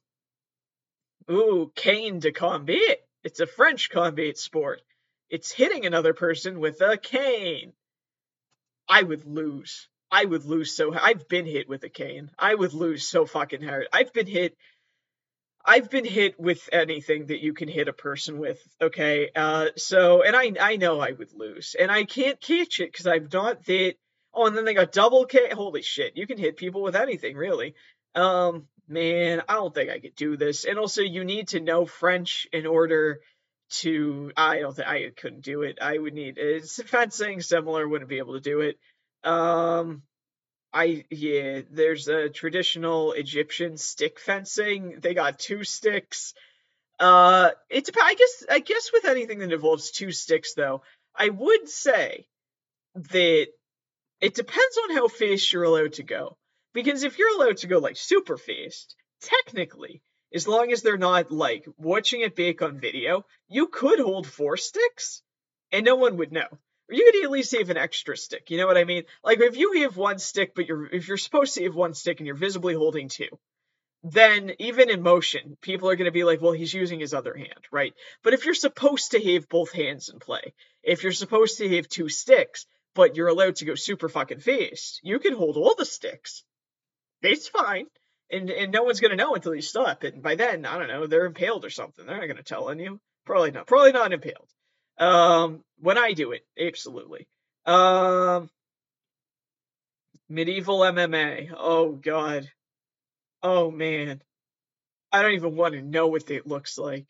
Ooh, canne de combat. It's a French combat sport. It's hitting another person with a cane. I would lose. I would lose so I've been hit with a cane. I would lose so fucking hard. I've been hit I've been hit with anything that you can hit a person with, okay? Uh so and I I know I would lose. And I can't catch it cuz I've not that Oh, and then they got double K. Holy shit. You can hit people with anything, really. Um man, I don't think I could do this. And also, you need to know French in order to. I don't think I couldn't do it. I would need it's fencing similar. Wouldn't be able to do it. Um, I yeah. There's a traditional Egyptian stick fencing. They got two sticks. Uh, it's I guess I guess with anything that involves two sticks though, I would say that it depends on how fast you're allowed to go. Because if you're allowed to go like super fast, technically, as long as they're not like watching it back on video, you could hold four sticks and no one would know. You could at least have an extra stick. You know what I mean? Like if you have one stick, but you're if you're supposed to have one stick and you're visibly holding two, then even in motion, people are going to be like, well, he's using his other hand, right? But if you're supposed to have both hands in play, if you're supposed to have two sticks, but you're allowed to go super fucking fast, you can hold all the sticks it's fine. And and no one's gonna know until you stop. And by then, I don't know, they're impaled or something. They're not gonna tell on you. Probably not. Probably not impaled. Um, when I do it, absolutely. Um, medieval MMA. Oh god. Oh man. I don't even want to know what it looks like.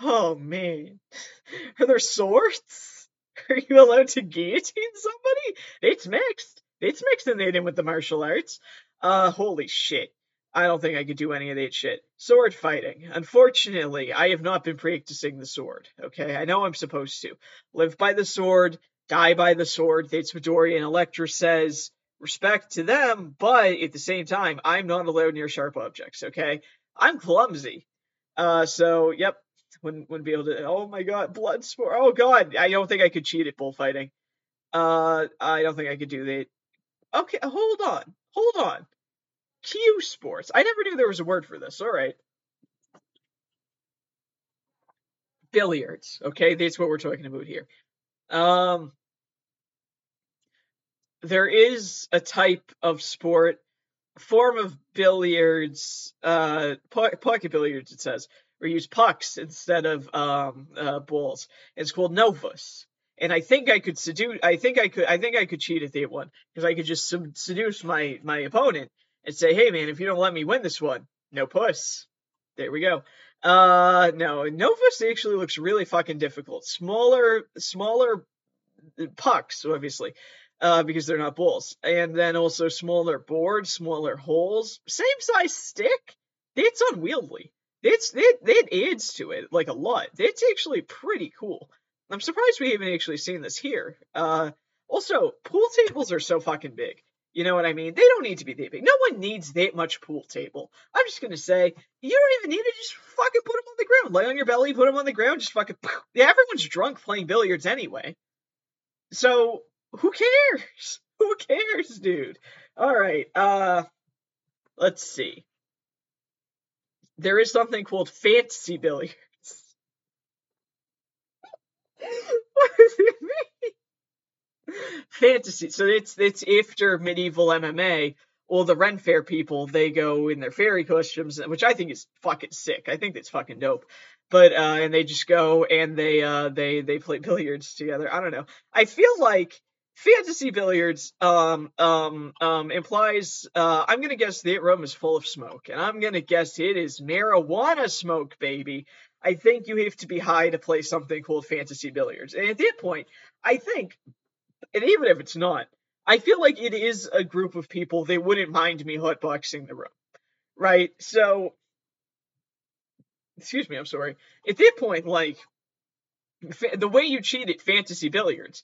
Oh man. [LAUGHS] Are there swords? [LAUGHS] Are you allowed to guillotine somebody? It's mixed. It's mixing it in with the martial arts. Uh, holy shit. I don't think I could do any of that shit. Sword fighting. Unfortunately, I have not been practicing the sword. Okay, I know I'm supposed to. Live by the sword, die by the sword. That's what Dorian Electra says. Respect to them, but at the same time, I'm not allowed near sharp objects. Okay, I'm clumsy. Uh, so yep, wouldn't wouldn't be able to. Oh my god, blood sport. Oh god, I don't think I could cheat at bullfighting. Uh, I don't think I could do that. Okay, hold on. Hold on. Cue sports. I never knew there was a word for this. All right. Billiards. Okay, that's what we're talking about here. Um there is a type of sport form of billiards uh pocket billiards it says or use pucks instead of um uh balls it's called novus and I think I could seduce. I think I could. I think I could cheat at that one because I could just seduce my my opponent and say, "Hey, man, if you don't let me win this one, no puss." There we go. Uh, no, Novus actually looks really fucking difficult. Smaller, smaller pucks, obviously, uh, because they're not balls, and then also smaller boards, smaller holes, same size stick. That's unwieldy. That's that that adds to it like a lot. That's actually pretty cool. I'm surprised we haven't actually seen this here. Uh, also, pool tables are so fucking big. You know what I mean? They don't need to be that big. No one needs that much pool table. I'm just gonna say, you don't even need to just fucking put them on the ground. Lay on your belly, put them on the ground, just fucking. Yeah, everyone's drunk playing billiards anyway. So who cares? [LAUGHS] Who cares, dude? All right. Uh, let's see. There is something called fantasy billiards [LAUGHS] what does it? Fantasy. So it's it's after medieval MMA. All the Ren Fair people, they go in their fairy costumes, which I think is fucking sick. I think that's fucking dope. but uh, and they just go and they uh they they play [LAUGHS] billiards together. I don't know. I feel like fantasy billiards um um um implies uh I'm gonna guess the room is full of smoke, and I'm gonna guess it is marijuana smoke, baby. I think you have to be high to play something called fantasy billiards, and at that point, I think, and even if it's not, I feel like it is a group of people they wouldn't mind me hotboxing the room, right? So excuse me, I'm sorry. At that point, like, the way you cheat at fantasy billiards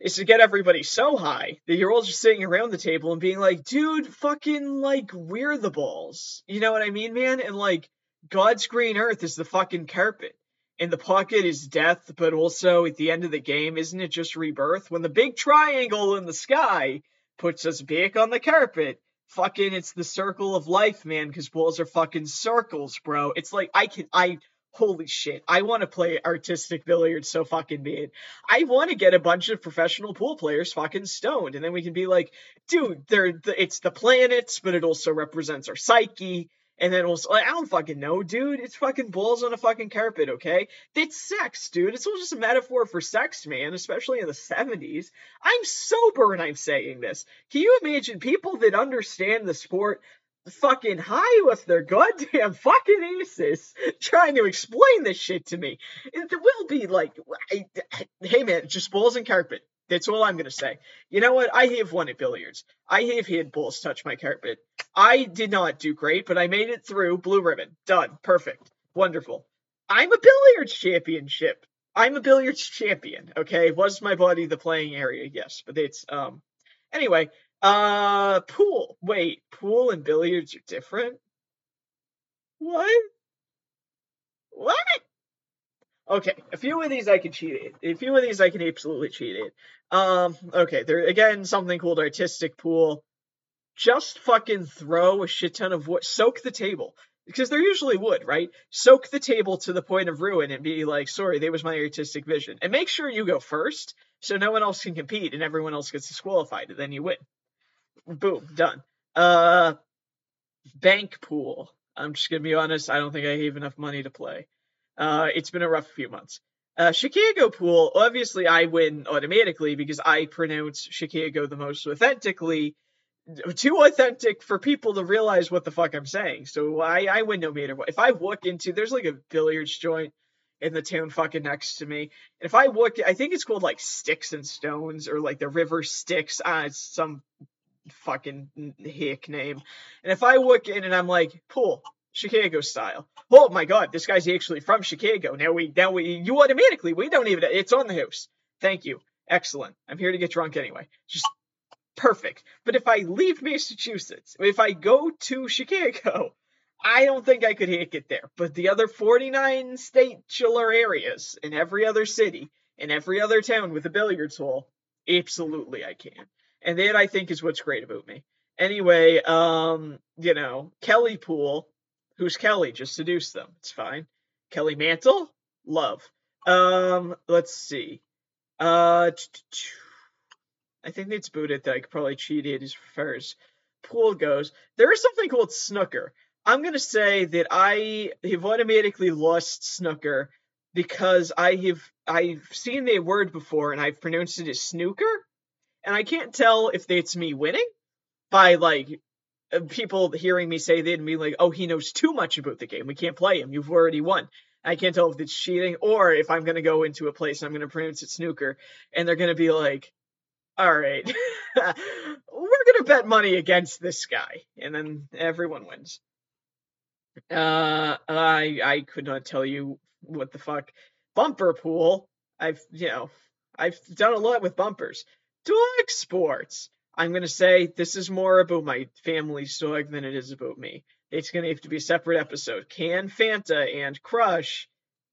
is to get everybody so high that you're all just sitting around the table and being like, dude, fucking, like, we're the balls. You know what I mean, man? And, like, God's green earth is the fucking carpet. And the pocket is death, but also at the end of the game, isn't it just rebirth? When the big triangle in the sky puts us back on the carpet, fucking it's the circle of life, man, because balls are fucking circles, bro. It's like I can I holy shit. I want to play artistic billiards so fucking bad. I want to get a bunch of professional pool players fucking stoned, and then we can be like, dude, they're the, it's the planets, but it also represents our psyche. And then also, like, I don't fucking know, dude. It's fucking balls on a fucking carpet, okay? It's sex, dude. It's all just a metaphor for sex, man, especially in the 70s. I'm sober and I'm saying this. Can you imagine people that understand the sport fucking high with their goddamn fucking aces trying to explain this shit to me? It will be like, I, hey man, just balls and carpet. That's all I'm gonna say. You know what? I have won at billiards. I have had balls touch my carpet. I did not do great, but I made it through. Blue ribbon. Done. Perfect. Wonderful. I'm a billiards championship. I'm a billiards champion. Okay. Was my body the playing area? Yes. But it's um anyway, uh pool. Wait, pool and billiards are different? What? What? Okay, a few of these I can cheat it. A few of these I can absolutely cheat it. Um, okay, there again something called artistic pool. Just fucking throw a shit ton of wood. Soak the table because they're usually wood, right? Soak the table to the point of ruin and be like, sorry, that was my artistic vision. And make sure you go first so no one else can compete and everyone else gets disqualified and then you win. Boom, done. Uh, bank pool. I'm just gonna be honest. I don't think I have enough money to play. Uh, it's been a rough few months. Uh, Chicago pool. Obviously, I win automatically because I pronounce Chicago the most authentically. Too authentic for people to realize what the fuck I'm saying. So I, I win no matter what. If I walk into, there's like a billiards joint in the town fucking next to me. And if I walk, I think it's called like Sticks and Stones or like the River Styx. Ah, it's some fucking hick name. And if I walk in and I'm like, pool, Chicago style. Oh my god, this guy's actually from Chicago. Now we, now we, you automatically, we don't even, it's on the house. Thank you. Excellent. I'm here to get drunk anyway. Just perfect. But if I leave Massachusetts, if I go to Chicago, I don't think I could hack it there. But the other 49 statular areas in every other city, in every other town with a billiards hall, absolutely I can. And that I think is what's great about me. Anyway, um, you know, Kelly Pool, who's Kelly? Just seduce them. It's fine. Kelly Mantle, love. Um, let's see. Uh, I think it's booted that I could probably cheat it as first. Pool goes. There is something called snooker. I'm gonna say that I have automatically lost snooker because I have I've seen the word before and I've pronounced it as snooker, and I can't tell if it's me winning by like people hearing me say that and being like, "Oh, he knows too much about the game. We can't play him. You've already won." I can't tell if it's cheating or if I'm gonna go into a place and I'm gonna pronounce it snooker, and they're gonna be like, "All right, [LAUGHS] we're gonna bet money against this guy," and then everyone wins. Uh, I I could not tell you what the fuck bumper pool. I've you know I've done a lot with bumpers. Dog sports. I'm gonna say this is more about my family's dog than it is about me. It's gonna have to be a separate episode. Can Fanta and Crush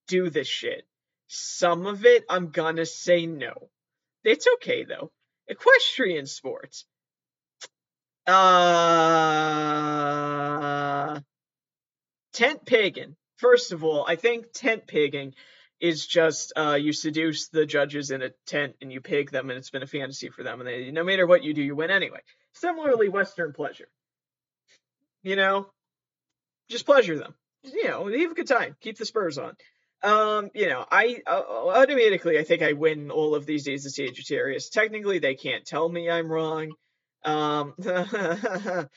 do this shit? Some of it I'm gonna say no. It's okay though. Equestrian sports. Uh tent pegging. First of all, I think tent pegging is just uh, you seduce the judges in a tent and you peg them, and it's been a fantasy for them, and they, no matter what you do, you win anyway. Similarly, Western pleasure. You know, just pleasure them. you know, have a good time. Keep the Spurs on. Um, you know, I uh, automatically I think I win all of these days of Sagittarius. Technically, they can't tell me I'm wrong. Um, [LAUGHS]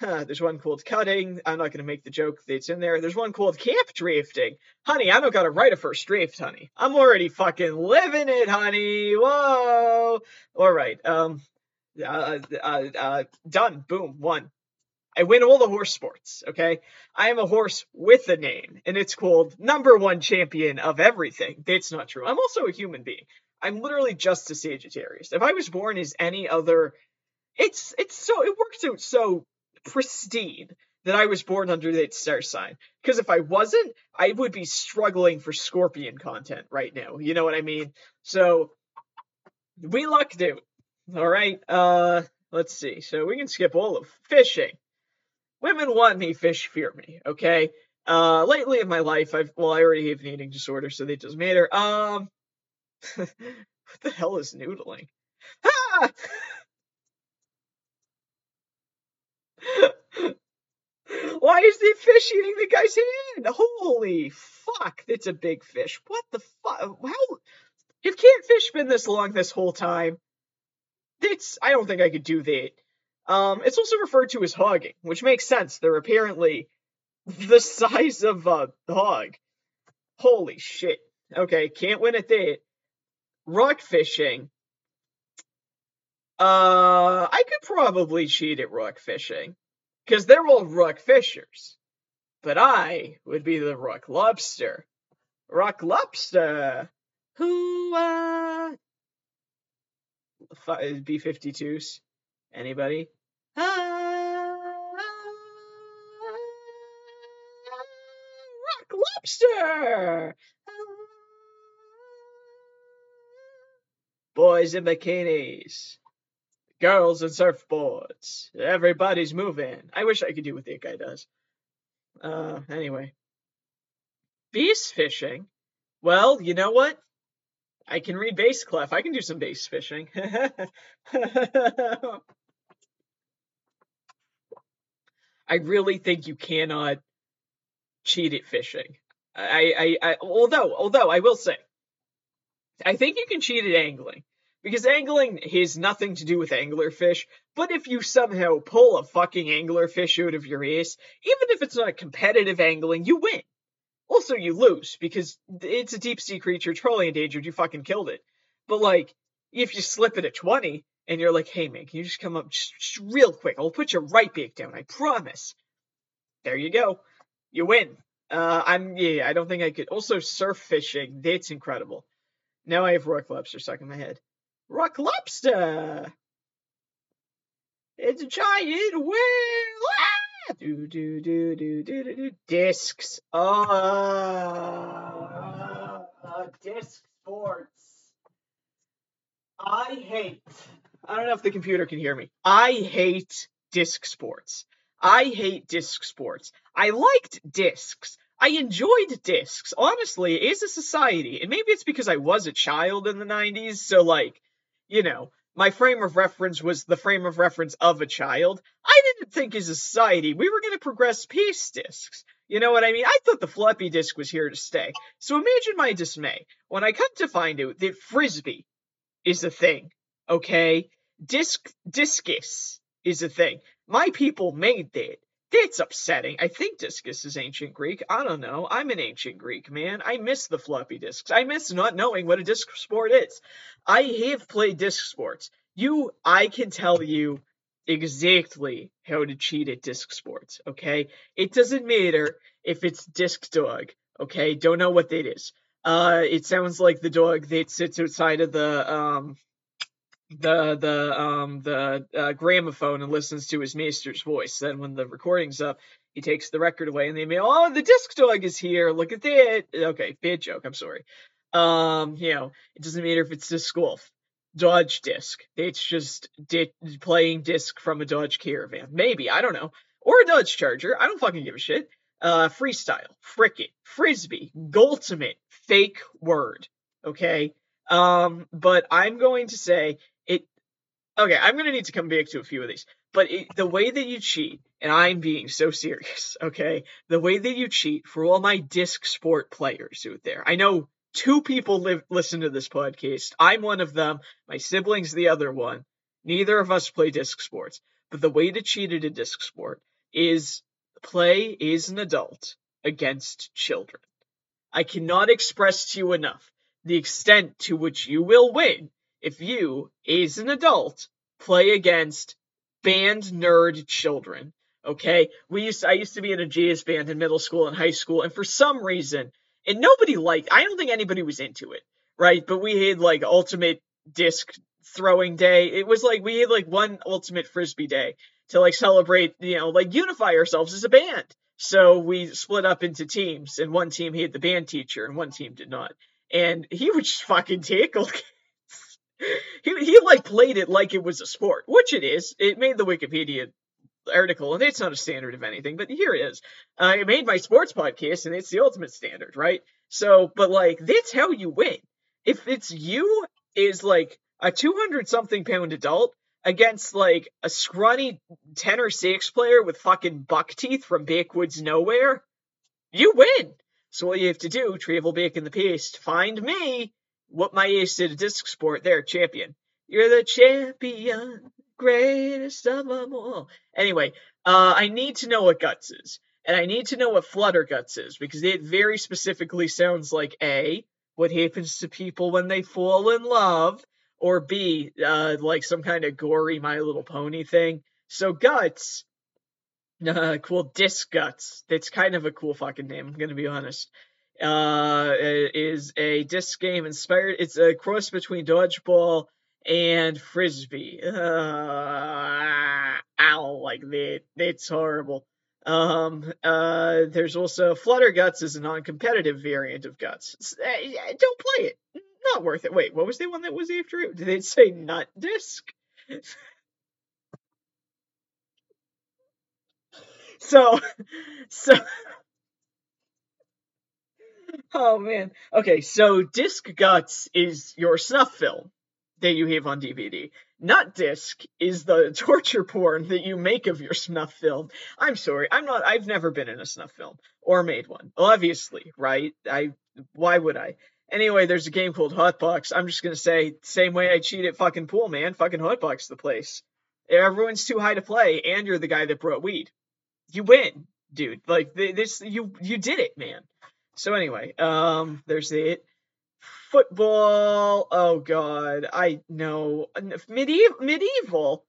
there's one called cutting. I'm not gonna make the joke that's in there. There's one called camp drafting. Honey, I don't gotta write a first draft, honey. I'm already fucking living it, honey. Whoa. All right. Um. Uh, uh, uh, done. Boom. One. I win all the horse sports, okay? I am a horse with a name, and it's called number one champion of everything. That's not true. I'm also a human being. I'm literally just a Sagittarius. If I was born as any other, it's it's so it works out so pristine that I was born under that star sign. Because if I wasn't, I would be struggling for Scorpion content right now. You know what I mean? So we lucked out. All right. Uh, let's see. So we can skip all of fishing women want me, fish fear me. Okay. Uh, lately in my life, I've well, I already have an eating disorder, so that doesn't matter. Um, [LAUGHS] what the hell is noodling? Ah! [LAUGHS] Why is the fish eating the guy's hand? Holy fuck, that's a big fish. What the fuck? How? If catfish been this long this whole time? That's I don't think I could do that. Um, it's also referred to as hogging, which makes sense. They're apparently the size of a hog. Holy shit. Okay, can't win at that. Rock fishing. Uh, I could probably cheat at rock fishing. Because they're all rock fishers. But I would be the rock lobster. Rock lobster! Who, uh. B 52s? Anybody? Ah, rock lobster. Boys in bikinis. Girls and surfboards. Everybody's moving. I wish I could do what that guy does. Uh, anyway. Bass fishing? Well, you know what? I can read bass clef. I can do some bass fishing. [LAUGHS] I really think you cannot cheat at fishing. I, I, I, although, although I will say, I think you can cheat at angling because angling has nothing to do with anglerfish. But if you somehow pull a fucking anglerfish out of your ass, even if it's not competitive angling, you win. Also, you lose because it's a deep sea creature, totally endangered. You fucking killed it. But like, if you slip it at 20, and you're like, hey man, can you just come up just, just real quick? I'll put your right back down, I promise. There you go. You win. Uh, I'm yeah, I don't think I could. Also, surf fishing, that's incredible. Now I have rock lobster stuck in my head. Rock lobster. It's a giant whale. Ah! Do do do do do do do. Discs. Oh, uh, disc sports. I hate I don't know if the computer can hear me. I hate disc sports. I hate disc sports. I liked discs. I enjoyed discs, honestly, as a society. And maybe it's because I was a child in the 90s, so, like, you know, my frame of reference was the frame of reference of a child. I didn't think as a society we were going to progress peace discs. You know what I mean? I thought the floppy disk was here to stay. So imagine my dismay when I come to find out that frisbee is a thing okay? Disc discus is a thing. My people made that. That's upsetting. I think discus is ancient Greek. I don't know. I'm an ancient Greek, man. I miss the floppy disks. I miss not knowing what a disc sport is. I have played disc sports. You, I can tell you exactly how to cheat at disc sports, okay? It doesn't matter if it's disc dog, okay? Don't know what that is. Uh, it sounds like the dog that sits outside of the, um, the the um the uh, gramophone and listens to his master's voice. Then when the recording's up, he takes the record away and they may, oh, the disc dog is here. Look at that. Okay, bad joke. I'm sorry. Um, you know, it doesn't matter if it's disc golf, Dodge disc. It's just di- playing disc from a Dodge Caravan. Maybe I don't know, or a Dodge Charger. I don't fucking give a shit. Uh, freestyle, frickin', frisbee, ultimate, fake word. Okay. Um, but I'm going to say Okay, I'm gonna need to come back to a few of these. But it, the way that you cheat, and I'm being so [LAUGHS] serious, okay? The way that you cheat for all my disc sport players out there. I know two people live listen to this podcast. I'm one of them. My siblings the other one. Neither of us play disc sports. But the way to cheat at a disc sport is play as an adult against children. I cannot express to you enough the extent to which you will win if you, as an adult, play against band nerd children. Okay, we used to, I used to be in a jazz band in middle school and high school, and for some reason, and nobody liked. I don't think anybody was into it, right? But we had like ultimate disc throwing day. It was like we had like one ultimate frisbee day to like celebrate, you know, like unify ourselves as a band. So we split up into teams, and one team had the band teacher, and one team did not. And he would just fucking tackle. He he like played it like it was a sport, which it is. It made the Wikipedia article, and it's not a standard of anything, but here it is. Uh, I made my sports podcast, and it's the ultimate standard, right? So, but like that's how you win. If it's you is like a 200 something pound adult against like a scrawny 10 or 6 player with fucking buck teeth from backwoods nowhere, you win. So all you have to do, travel back in the past, find me, what my ace did a disc sport, there, champion. You're the champion, greatest of them all. Anyway, uh, I need to know what guts is. And I need to know what flutter guts is, because it very specifically sounds like A, what happens to people when they fall in love, or B, uh, like some kind of gory My Little Pony thing. So Guts, uh, [LAUGHS] cool Disc Guts. That's kind of a cool fucking name. I'm gonna be honest. Uh, is a disc game inspired. It's a cross between dodgeball and frisbee. Uh, ow, like that. That's horrible. Um, uh, there's also Flutter Guts is a non-competitive variant of Guts. Uh, don't play it not worth it. Wait, what was the one that was after it? Did it say nut disc? [LAUGHS] so, [LAUGHS] so. Oh man. Okay, so Disc Guts is your snuff film that you have on DVD. Nut Disc is the [LAUGHS] torture porn that you make of your snuff film. I'm sorry, I'm not. I've never been in a snuff film or made one. Obviously, right? I. Why would I? Anyway, there's a game called Hotbox. I'm just gonna say, same way I cheat at fucking pool, man. Fucking Hotbox the place. Everyone's too high to play, and you're the guy that brought weed. You win, dude. Like this, you you did it, man. So anyway, um, there's it. Football. Oh god, I know. Medieval. Medieval.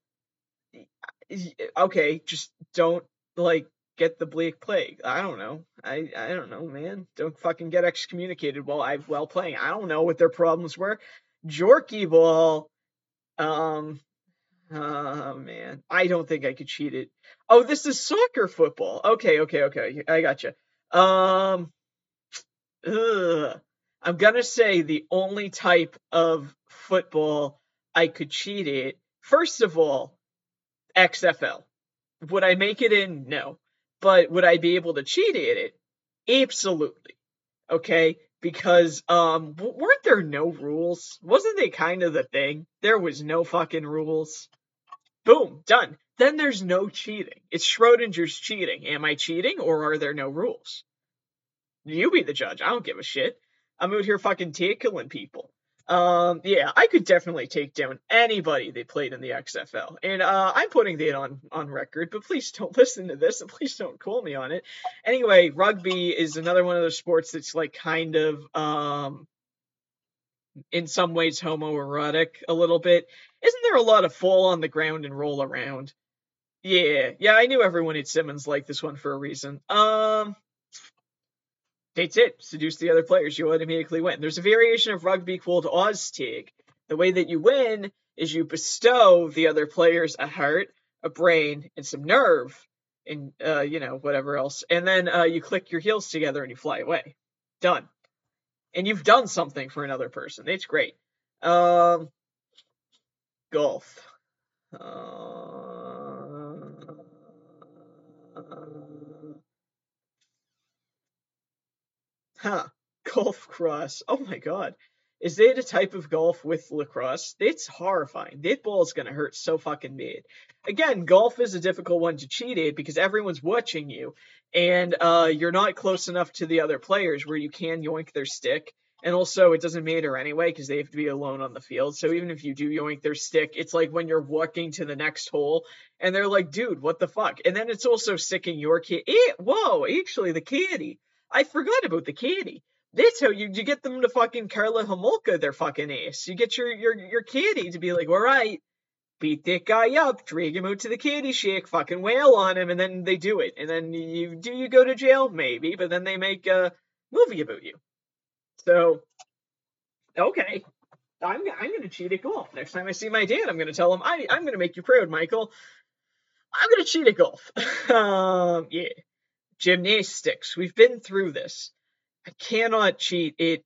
Okay, just don't like get the Black Plague. I don't know. I I don't know, man. Don't fucking get excommunicated while I while playing. I don't know what their problems were. Jorky ball. Um. Oh man, I don't think I could cheat it. Oh, this is soccer football. Okay, okay, okay. I gotcha. Um. Ugh. I'm gonna say the only type of football I could cheat it. First of all, XFL. Would I make it in? No. But would I be able to cheat at it? Absolutely. Okay? Because um weren't there no rules? Wasn't they kind of the thing? There was no fucking rules. Boom, done. Then there's no cheating. It's Schrodinger's cheating. Am I cheating or are there no rules? You be the judge. I don't give a shit. I'm out here fucking tackling people. Um, yeah, I could definitely take down anybody that played in the XFL, and uh, I'm putting that on on record. But please don't [LAUGHS] listen to this, and please don't call me on it. Anyway, rugby is another one of those sports that's like kind of um, in some ways homoerotic a little bit. Isn't there a lot of fall on the ground and roll around? Yeah, yeah, I knew everyone at Simmons liked this one for a reason. Um, that's it. Seduce the other players. You automatically win. There's a variation of rugby called Oztag. The way that you win is you bestow the other players a heart, a brain, and some nerve, and uh, you know whatever else, and then uh, you click your heels together and you fly away. Done. And you've done something for another person. It's great. Um, golf. Uh, Huh. Golf cross. Oh my god. is that a type of golf with lacrosse. It's horrifying. That ball's gonna hurt so fucking bad. Again, golf is a difficult one to cheat at because everyone's watching you, and uh, you're not close enough to the other players where you can yoink their stick. And also, it doesn't matter anyway because they have to be alone on the field. So even if you do yoink their stick, it's like when you're walking to the next hole and they're like, dude, what the fuck? And then it's also sticking your kid. Eh, whoa, actually, the caddy. I forgot about the caddy. That's how you, you get them to fucking Karla Homolka their fucking ass. You get your, your, your caddy to be like, all right, beat that guy up, drag him out to the caddy shack, fucking wail on him, and then they do it. And then you do you go to jail? Maybe, but then they make a movie about you. So, okay. I'm, I'm to cheat at golf. Next time I see my dad, I'm to tell him, I, I'm to make you proud, Michael. I'm to cheat at golf. [LAUGHS] um, yeah. Gymnastics. We've been through this. I cannot cheat at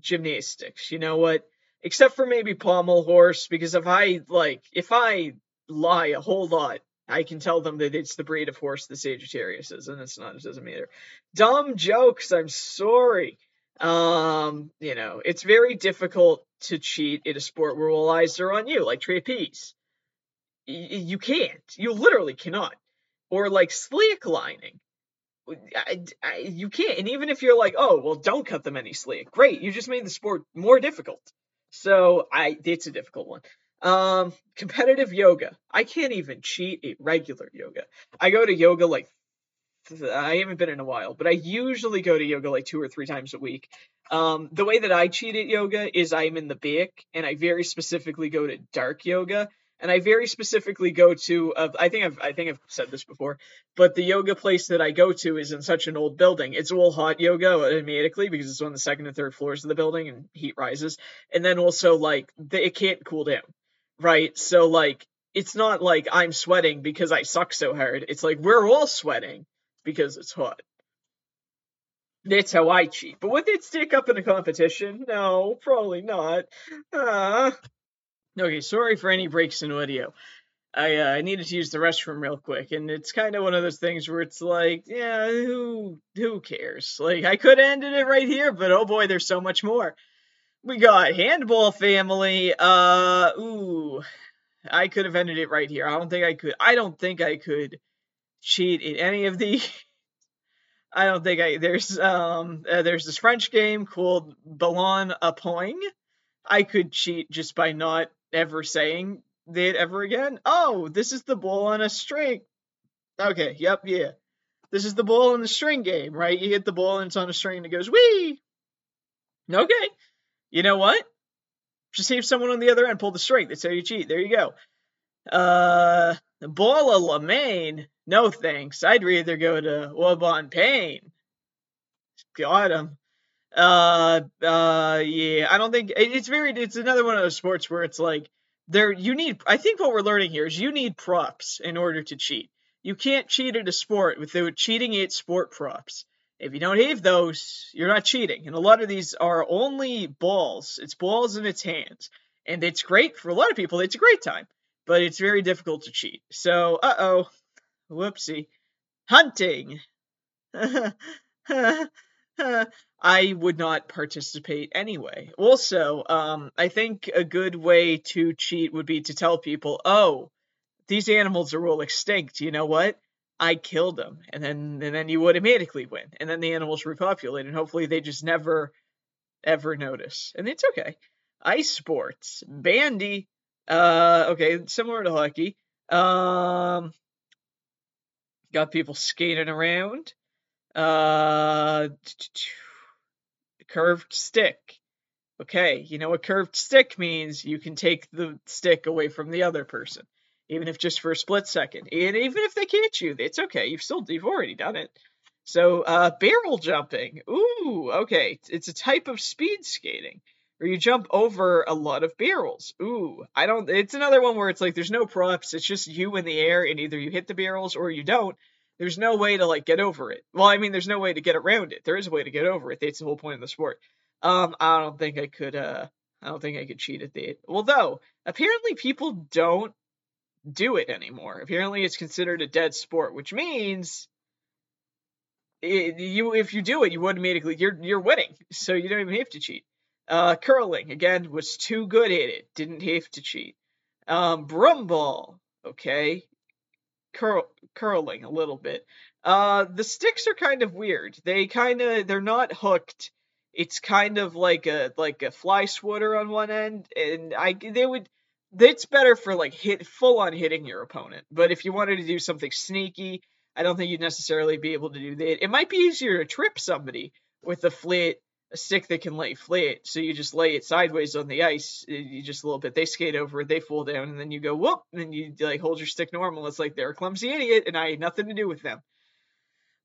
gymnastics. You know what? Except for maybe pommel horse, because if I, like, if I lie a whole lot, I can tell them that it's the breed of horse the Sagittarius is, and it's not, it doesn't matter. Dumb jokes, I'm sorry. Um, you know, it's very difficult to cheat in a sport where all eyes are on you, like trapeze. Y- you can't. You literally cannot. Or like slacklining. I, I, you can't. And even if you're like, oh, well, don't cut them any slack. Great, you just made the sport more difficult. So I, it's a difficult one. Um, competitive yoga. I can't even cheat at regular yoga. I go to yoga like I haven't been in a while, but I usually go to yoga like two or three times a week. Um, the way that I cheat at yoga is I'm in the back, and I very specifically go to dark yoga, and I very specifically go to. Uh, I think I've I think I've said this before, but the yoga place that I go to is in such an old building. It's all hot yoga automatically because it's on the second and third floors of the building, and heat rises, and then also like the, it can't cool down, right? So like it's not like I'm sweating because I suck so hard. It's like we're all sweating because it's hot. That's how I cheat. But would it stick up in a competition? No, probably not. Uh, okay, sorry for any breaks in audio. I uh, I needed to use the restroom real quick, and it's kind of one of those things where it's like, yeah, who who cares? Like I could have ended it right here, but oh boy, there's so much more. We got handball family. Uh, ooh, I could have ended it right here. I don't think I could. I don't think I could cheat in any of the. [LAUGHS] I don't think I there's um uh, there's this French game called Ballon au poing. I could cheat just by not ever saying that ever again. Oh, this is the ball on a string. Okay, yep, yeah. This is the ball on the string game, right? You hit the ball and it's on a string and it goes wee. Okay. You know what? Just see if someone on the other end pulled the string. That's how you cheat. There you go. Uh, the ball of Lamaine. No thanks. I'd rather go to Au Bon Pain. Got him. Uh, uh, yeah. I don't think it's very. It's another one of those sports where it's like there. You need. I think what we're learning here is you need props in order to cheat. You can't cheat at a sport without cheating at sport props. If you don't have those, you're not cheating. And a lot of these are only balls. It's balls in its hands. And it's great for a lot of people. It's a great time. But it's very difficult to cheat. So, uh oh. Whoopsie. Hunting. [LAUGHS] I would not participate anyway. Also, um, I think a good way to cheat would be to tell people, "Oh, these animals are all extinct. You know what? I killed them," and then and then you automatically win, and then the animals repopulate, and hopefully they just never ever notice, and it's okay. Ice sports, bandy. Uh, okay, similar to hockey. Um, got people skating around. Uh, curved stick. Okay, you know what curved stick means? You can take the stick away from the other person, even if just for a split second. And even if they catch you, it's okay. You've still you've already done it. So, uh, barrel jumping. Ooh, okay. It's a type of speed skating where you jump over a lot of barrels. Ooh, I don't. It's another one where it's like there's no props. It's just you in the air, and either you hit the barrels or you don't. There's no way to like get over it. Well, I mean, there's no way to get around it. There is a way to get over it. That's the whole point of the sport. Um, I don't think I could. Uh, I don't think I could cheat at that. Although apparently people don't do it anymore. Apparently it's considered a dead sport, which means it, you if you do it, you automatically you're you're winning, so you don't even have to cheat. Uh, curling, again, was too good at it. Didn't have to cheat. Um, broom ball, okay. Curl, curling a little bit. Uh, the sticks are kind of weird. They kind of, they're not hooked. It's kind of like a, like a fly swatter on one end. And I, they would, it's better for like hit, full on hitting your opponent. But if you wanted to do something sneaky, I don't think you'd necessarily be able to do that. It might be easier to trip somebody with a flat a stick that can lay flat. So you just lay it sideways on the ice, eh, you just a little bit. They skate over it, they fall down, and then you go whoop, and you like hold your stick normal. It's like they're a clumsy idiot, and I had nothing to do with them.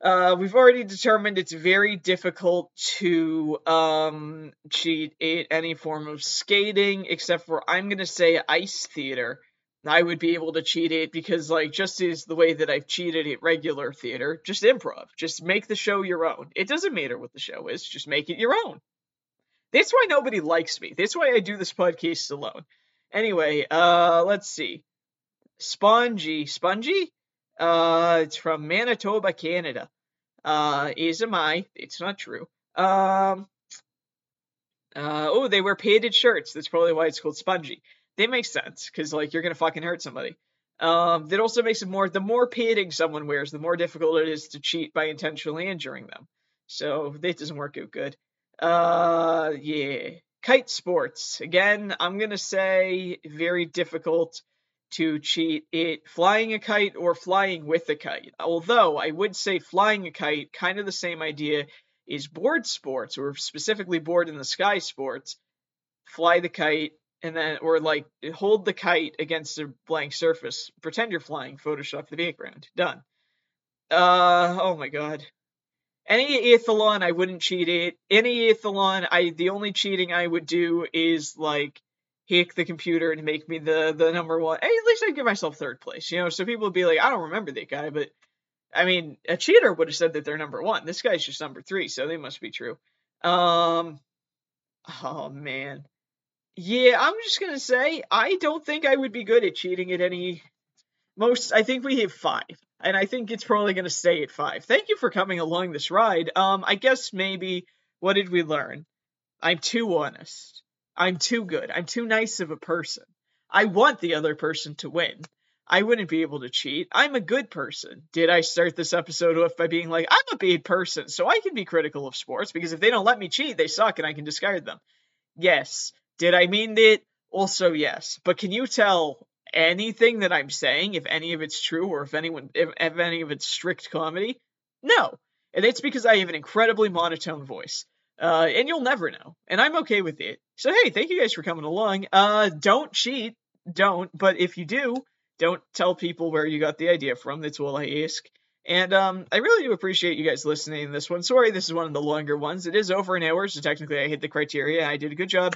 Uh, we've already determined it's very difficult to um, cheat at any form of skating, except for I'm gonna say ice theater I would be able to cheat it because, like, just is the way that I've cheated at regular theater, just improv. Just make the show your own. It doesn't matter what the show is, just make it your own. That's why nobody likes me. That's why I do this podcast alone. Anyway, uh, let's see. Spongee. Spongee? Uh, it's from Manitoba, Canada. Uh, is am I? It's not true. Um, uh, oh, they wear painted shirts. That's probably why it's called Spongee they make sense because like you're gonna fucking hurt somebody. Um, that also makes it more the more padding someone wears, the more difficult it is to cheat by intentionally injuring them. So that doesn't work out good. Uh, yeah, kite sports again. I'm gonna say very difficult to cheat it flying a kite or flying with a kite. Although I would say flying a kite, kind of the same idea, is board sports or specifically board in the sky sports. Fly the kite, and then or like hold the kite against a blank surface. Pretend you're flying. Photoshop the background. Done. Uh oh my god. Any athlon I wouldn't cheat it. Any athlon I the only cheating I would do is like hack the computer and make me the the number one. Hey, at least I'd give myself third place, you know. So people would be like, I don't remember that guy, but I mean, a cheater would have said that they're number one. This guy's just number three, so they must be true. Um, oh man, yeah, I'm just gonna say I don't think I would be good at cheating at any most. I think we have five, and I think it's probably gonna stay at five. Thank you for coming along this ride. Um, I guess maybe what did we learn? I'm too honest. I'm too good. I'm too nice of a person. I want the other person to win. I wouldn't be able to cheat. I'm a good person. Did I start this episode off by being like, I'm a bad person, so I can be critical of sports because if they don't let me cheat, they suck and I can discard them? Yes. Did I mean it? Also, yes. But can you tell anything that I'm saying, if any of it's true, or if anyone, if, if any of it's strict comedy? No. And it's because I have an incredibly monotone voice. Uh, and you'll never know. And I'm okay with it. So hey, thank you guys for coming along. Uh, don't cheat. Don't. But if you do, don't tell people where you got the idea from. That's all I ask. And um, I really do appreciate you guys listening to this one. Sorry, this is one of the longer ones. It is over an hour, so technically I hit the criteria. I did a good job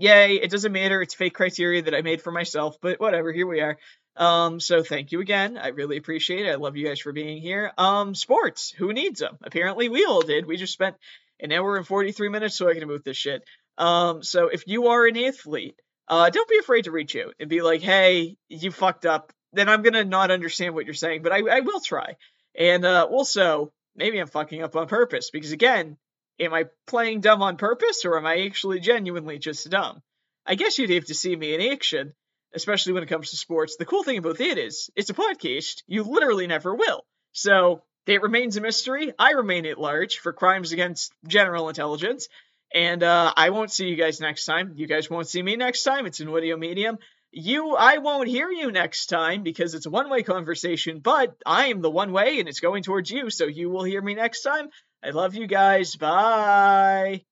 yay, it doesn't matter. It's fake criteria that I made for myself, but whatever, here we are. Um, so thank you again. I really appreciate it. I love you guys for being here. Um, sports, who needs them? Apparently we all did. We just spent an hour and 43 minutes talking about this shit. Um, so if you are an athlete, uh, don't be afraid to reach out and be like, hey, you fucked up. Then I'm gonna not understand what you're saying, but I, I will try. And uh, also, maybe I'm fucking up on purpose because again, Am I playing dumb on purpose, or am I actually genuinely just dumb? I guess you'd have to see me in action, especially when it comes to sports. The cool thing about it is, it's a podcast. You literally never will. So, it remains a mystery. I remain at large for crimes against general intelligence. And uh, I won't see you guys next time. You guys won't see me next time. It's an audio medium. You, I won't hear you next time because it's a one way conversation, but I am the one way and it's going towards you, so you will hear me next time. I love you guys. Bye.